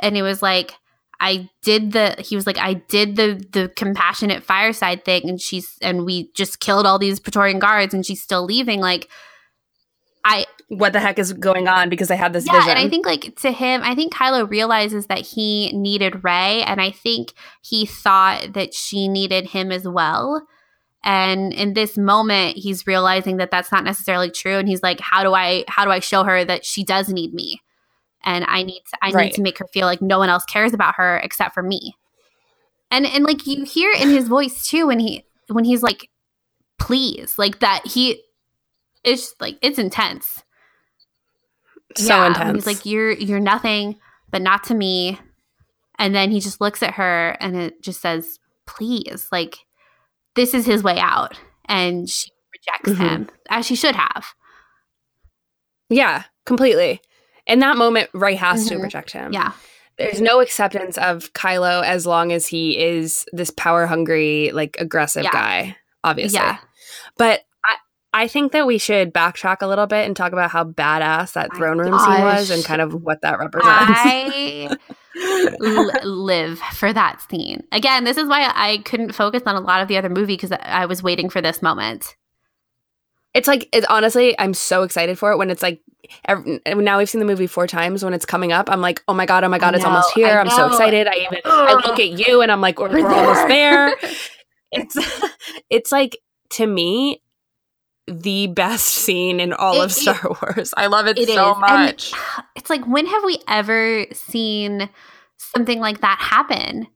And it was like I did the he was like I did the the compassionate fireside thing and she's and we just killed all these Praetorian guards and she's still leaving like I what the heck is going on because I had this yeah, vision. And I think like to him, I think Kylo realizes that he needed Rey and I think he thought that she needed him as well. And in this moment, he's realizing that that's not necessarily true. And he's like, how do I, how do I show her that she does need me? And I need to, I right. need to make her feel like no one else cares about her except for me. And, and like you hear in his voice too, when he, when he's like, please, like that he, it's like, it's intense. So yeah, intense. He's like, you're, you're nothing, but not to me. And then he just looks at her and it just says, please, like, this is his way out and she rejects mm-hmm. him as she should have yeah completely in that moment Rey has mm-hmm. to reject him yeah there's no acceptance of Kylo as long as he is this power hungry like aggressive yeah. guy obviously yeah but I think that we should backtrack a little bit and talk about how badass that throne room scene was and kind of what that represents. I l- live for that scene. Again, this is why I couldn't focus on a lot of the other movie because I was waiting for this moment. It's like it's honestly, I'm so excited for it when it's like every, now we've seen the movie four times. When it's coming up, I'm like, oh my god, oh my god, it's almost here. I'm so excited. I even I look at you and I'm like, we're, we're almost there. It's it's like to me the best scene in all It- of Star Wars. I love it, It so is. And much. it's like when have we ever seen something like that happen?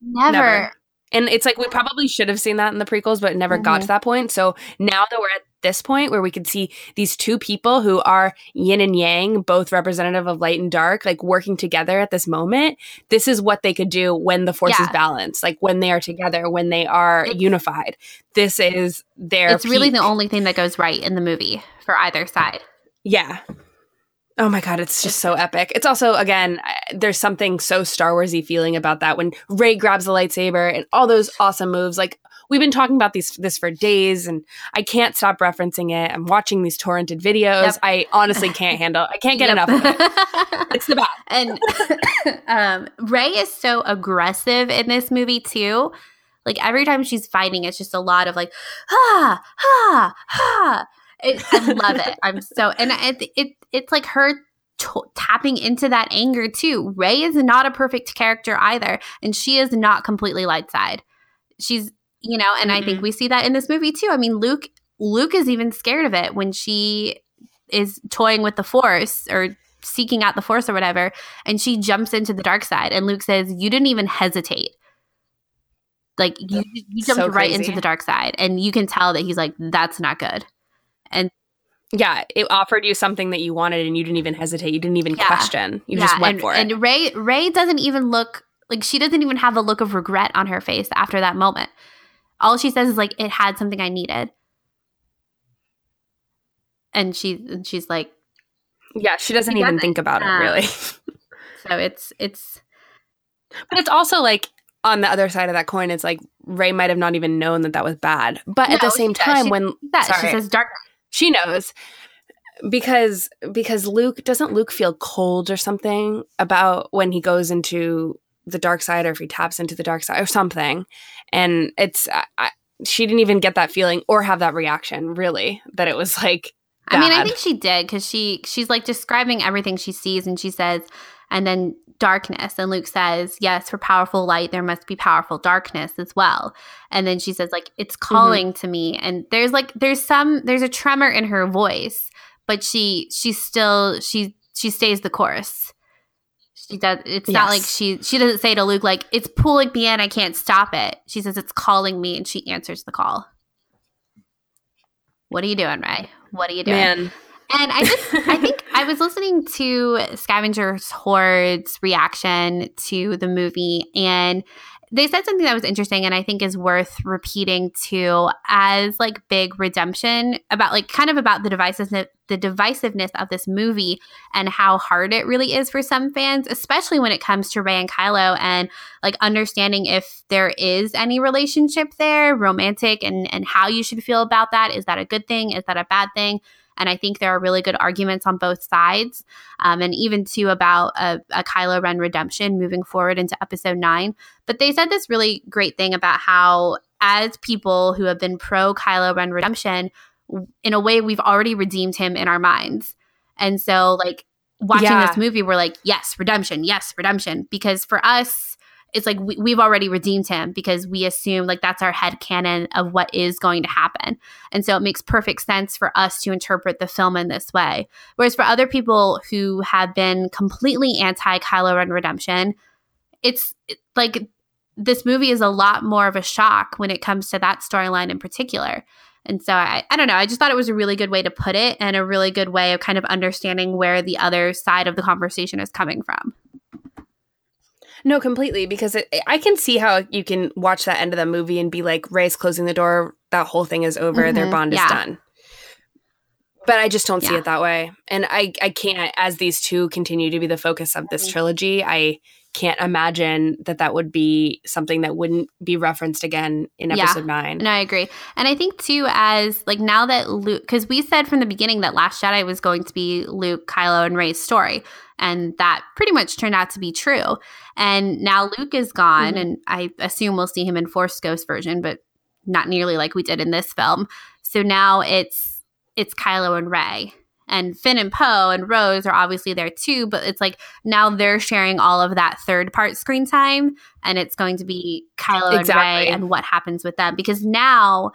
Never. Never. And it's like we probably should have seen that in the prequels, but it never got Mhm. to that point. So now that we're at this point where we could see these two people who are yin and yang, both representative of light and dark, like working together at this moment, this is what they could do when the force is Yeah. balanced, like when they are together, when they are It's- unified. This is their. It's really the only thing that goes right in the movie for either side. Yeah. Oh my god, it's just so epic. It's also again, there's something so Star Warsy feeling about that when Rey grabs the lightsaber and all those awesome moves. Like we've been talking about these this for days, and I can't stop referencing it. I'm watching these torrented videos. Yep. I honestly can't handle. I can't get Yep. enough of it. It's the best. and um, Rey is so aggressive in this movie too. Like every time she's fighting, it's just a lot of like, ha, ha, ha. It, I love it. I'm so, and it, it it's like her to- tapping into that anger too. Rey is not a perfect character either, and she is not completely light side. She's, you know, and I think mm-hmm. we see that in this movie too. I mean, Luke, Luke is even scared of it when she is toying with the Force or seeking out the Force or whatever, and she jumps into the dark side, and Luke says, "You didn't even hesitate." Like you, you jumped So right into the dark side, and you can tell that he's like, "That's not good." And yeah, it offered you something that you wanted, and you didn't even hesitate. You didn't even Yeah. question. You just went and, for it. And Rey Rey doesn't even look like she doesn't even have a look of regret on her face after that moment. All she says is like it had something I needed. And she and she's like yeah, she doesn't She even doesn't. think about it really. so it's it's But it's also like on the other side of that coin, it's like Rey might have not even known that that was bad. But at the same time, She- when that she says dark she knows. Because because Luke doesn't Luke feel cold or something about when he goes into the dark side or if he taps into the dark side or something, and it's I, I, she didn't even get that feeling or have that reaction really that it was like I mean, I think she did because she she's like describing everything she sees, and she says, and then darkness, and Luke says, yes, for powerful light, there must be powerful darkness as well. And then she says, like, it's Mm-hmm. calling to me, and there's like there's some there's a tremor in her voice, but she she still she she stays the course. She does. It's not like she she doesn't say to Luke like it's pulling me in, I can't stop it. She says it's calling me, and she answers the call. What are you doing, Rey? What are you doing? man. And I just, I think I was listening to Scavenger's Hoard's reaction to the movie, and they said something that was interesting and I think is worth repeating too as like big redemption about like kind of about the divisiveness the divisiveness of this movie and how hard it really is for some fans, especially when it comes to Rey and Kylo and like understanding if there is any relationship there, romantic and and how you should feel about that. Is that a good thing? Is that a bad thing? And I think there are really good arguments on both sides. Um, and even too about a, a Kylo Ren redemption moving forward into episode nine. But they said this really great thing about how, as people who have been pro Kylo Ren redemption, in a way, we've already redeemed him in our minds. And so, like, watching Yeah. this movie, we're like, yes, redemption, yes, redemption. Because for us, it's like we, we've already redeemed him because we assume like that's our head canon of what is going to happen. And so it makes perfect sense for us to interpret the film in this way. Whereas for other people who have been completely anti Kylo Ren redemption, it's it- like this movie is a lot more of a shock when it comes to that storyline in particular. And so I, I don't know. I just thought it was a really good way to put it and a really good way of kind of understanding where the other side of the conversation is coming from. No, completely. Because it, I can see how you can watch that end of the movie and be like, Rey's closing the door. That whole thing is over. Their Mhm, bond is done. But I just don't see it that way. And I, I can't, as these two continue to be the focus of this Mhm. trilogy, I can't imagine that that would be something that wouldn't be referenced again in Yeah. episode nine. No, I agree. And I think too, as like now that Luke, because we said from the beginning that Last Jedi was going to be Luke, Kylo, and Rey's story. And that pretty much turned out to be true. And now Luke is gone, Mhm. and I assume we'll see him in Force Ghost version, but not nearly like we did in this film. So now it's it's Kylo and Rey. And Finn and Poe and Rose are obviously there too, but it's like now they're sharing all of that third part screen time, and it's going to be Kylo Exactly. and Rey and what happens with them because now,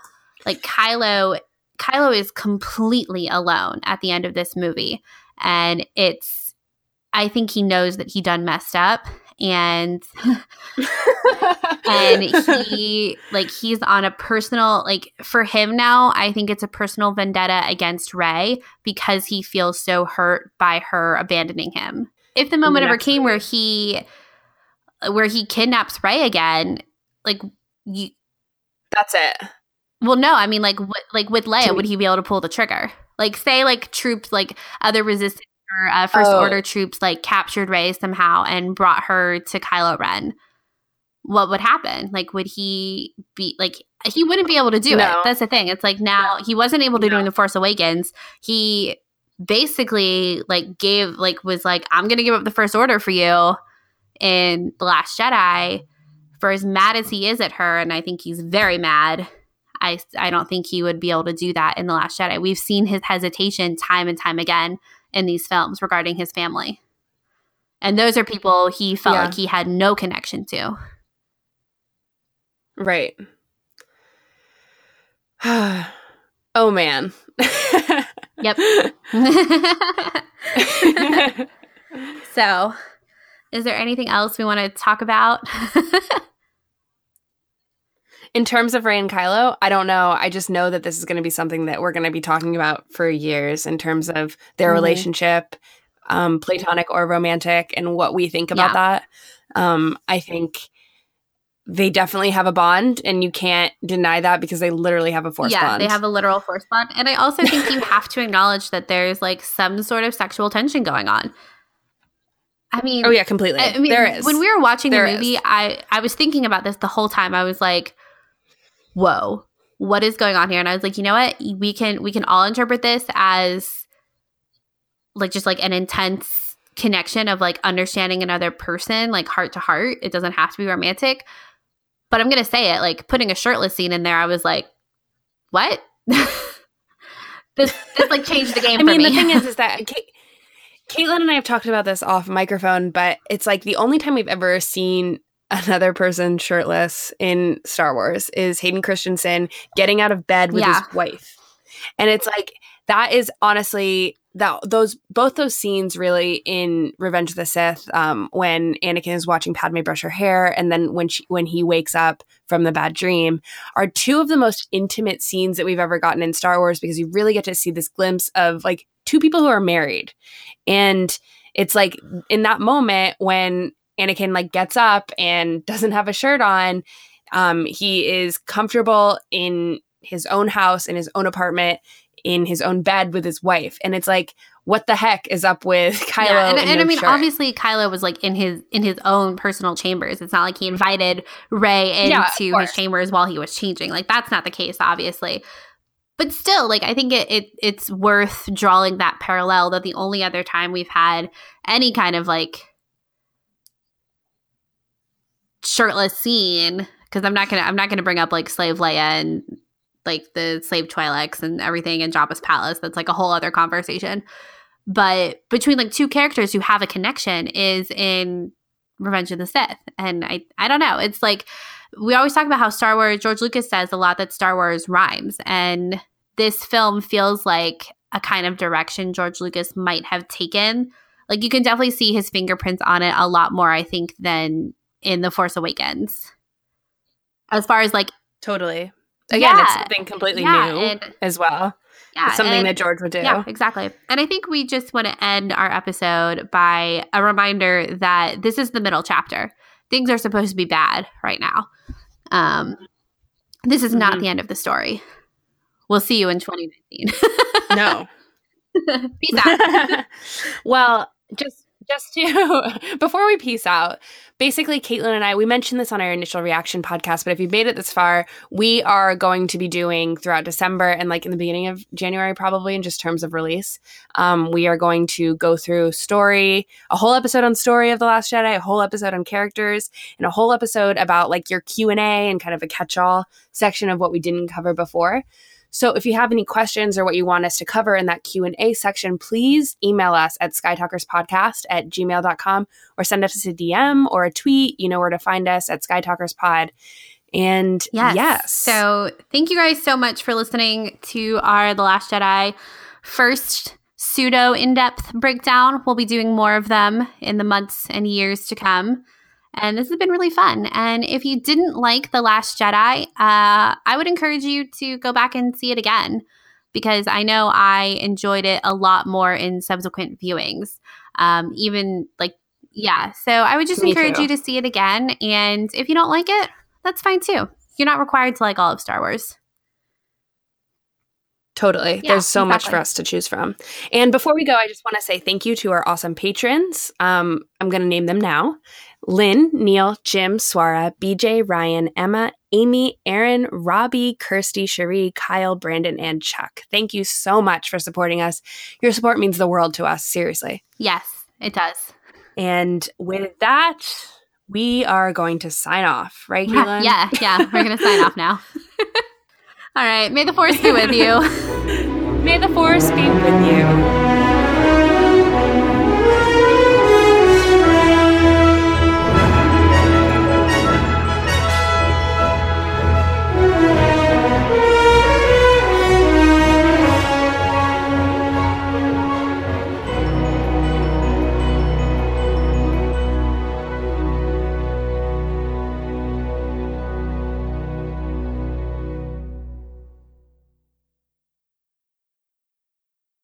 like Kylo, Kylo is completely alone at the end of this movie, and it's I think he knows that he done messed up, and and he like he's on a personal like for him now i think it's a personal vendetta against rey because he feels so hurt by her abandoning him. If the moment ever came where he where he kidnaps rey again like you That's it. well no i mean like what like with leia would he be able to pull the trigger? Like say like troops like other resistance or uh, first Oh. order troops like captured rey somehow and brought her to kylo ren. What would happen? Like would he be like he wouldn't be able to do it. That's the thing. It's like now he wasn't able to do No. in the force awakens. He basically like gave like was like i'm gonna give up the first order for you in the last jedi for as mad as he is at her and i think he's very mad. I i don't think he would be able to do that in the last jedi. We've seen his hesitation time and time again in these films regarding his family and those are people he felt Yeah. like he had no connection to Right. oh man. Yep. so, is there anything else we want to talk about? In terms of Rey and Kylo, I don't know. I just know that this is going to be something that we're going to be talking about for years in terms of their Mhm. relationship, um, platonic or romantic, and what we think about that. Um, I think they definitely have a bond, and you can't deny that because they literally have a force yeah, bond. they have a literal force bond. And I also think you have to acknowledge that there's like some sort of sexual tension going on. I mean, oh yeah, completely. I mean, there is. When we were watching There the movie, is. I I was thinking about this the whole time. I was like, "Whoa, what is going on here?" And I was like, "You know what? We can we can all interpret this as like just like an intense connection of like understanding another person, like heart to heart. It doesn't have to be romantic." But I'm gonna say it, like putting a shirtless scene in there. I was like, "What?" this this like changed the game I for mean, me. the thing is, is that Caitlin and I have talked about this off microphone, but it's like the only time we've ever seen another person shirtless in Star Wars is Hayden Christensen getting out of bed with Yeah. his wife, and it's like that is honestly that those both those scenes really in Revenge of the Sith, um, when Anakin is watching Padme brush her hair, and then when she when he wakes up from the bad dream, are two of the most intimate scenes that we've ever gotten in Star Wars because you really get to see this glimpse of like two people who are married. And it's like in that moment when Anakin like gets up and doesn't have a shirt on, um, he is comfortable in his own house, in his own apartment, in his own bed with his wife. And it's like, what the heck is up with Kylo? Yeah, and, in and no I mean, shirt? obviously, Kylo was like in his in his own personal chambers. It's not like he invited Rey into Yeah, his chambers while he was changing. Like that's not the case, obviously. But still, like I think it, it it's worth drawing that parallel that the only other time we've had any kind of like shirtless scene because I'm not gonna I'm not gonna bring up like slave Leia and like the slave Twi'leks and everything in Jabba's palace. That's like a whole other conversation. But between like two characters who have a connection is in Revenge of the Sith, and I I don't know. It's like we always talk about how Star Wars. George Lucas says a lot that Star Wars rhymes, and this film feels like a kind of direction George Lucas might have taken. Like you can definitely see his fingerprints on it a lot more, I think, than in The Force Awakens. As far as like totally. Again, it's something completely Yeah, new and- as well. yeah, it's something and- that George would do. Yeah, exactly. And I think we just want to end our episode by a reminder that this is the middle chapter. Things are supposed to be bad right now. Um, this is not Mhm. the end of the story. We'll see you in 2019. No. Peace out. well, just just to before we peace out, basically Caitlin and I we mentioned this on our initial reaction podcast, but if you've made it this far, we are going to be doing throughout December and like in the beginning of January, probably in just terms of release. Um, we are going to go through story, a whole episode on story of the Last Jedi, a whole episode on characters, and a whole episode about like your Q and A and kind of a catch-all section of what we didn't cover before. So if you have any questions or what you want us to cover in that Q&A section, please email us at skytalkerspodcast at gmail.com or send us a DM or a tweet. You know where to find us at skytalkerspod. And yes. yes. So thank you guys so much for listening to our The Last Jedi first pseudo in depth breakdown. We'll be doing more of them in the months and years to come. And this has been really fun. And if you didn't like The Last Jedi, uh, I would encourage you to go back and see it again because I know I enjoyed it a lot more in subsequent viewings. Um, even like, yeah. So I would just Me encourage too. you to see it again. And if you don't like it, that's fine too. You're not required to like all of Star Wars. Totally. Yeah, There's so exactly. much for us to choose from. And before we go, I just want to say thank you to our awesome patrons. Um, I'm going to name them now Lynn, Neil, Jim, Swara, BJ, Ryan, Emma, Amy, Aaron, Robbie, Kirsty, Cherie, Kyle, Brandon, and Chuck. Thank you so much for supporting us. Your support means the world to us, seriously. Yes, it does. And with that, we are going to sign off, right? Yeah, yeah, we're going to sign off now. All right. May the force be with you. May the force be with you.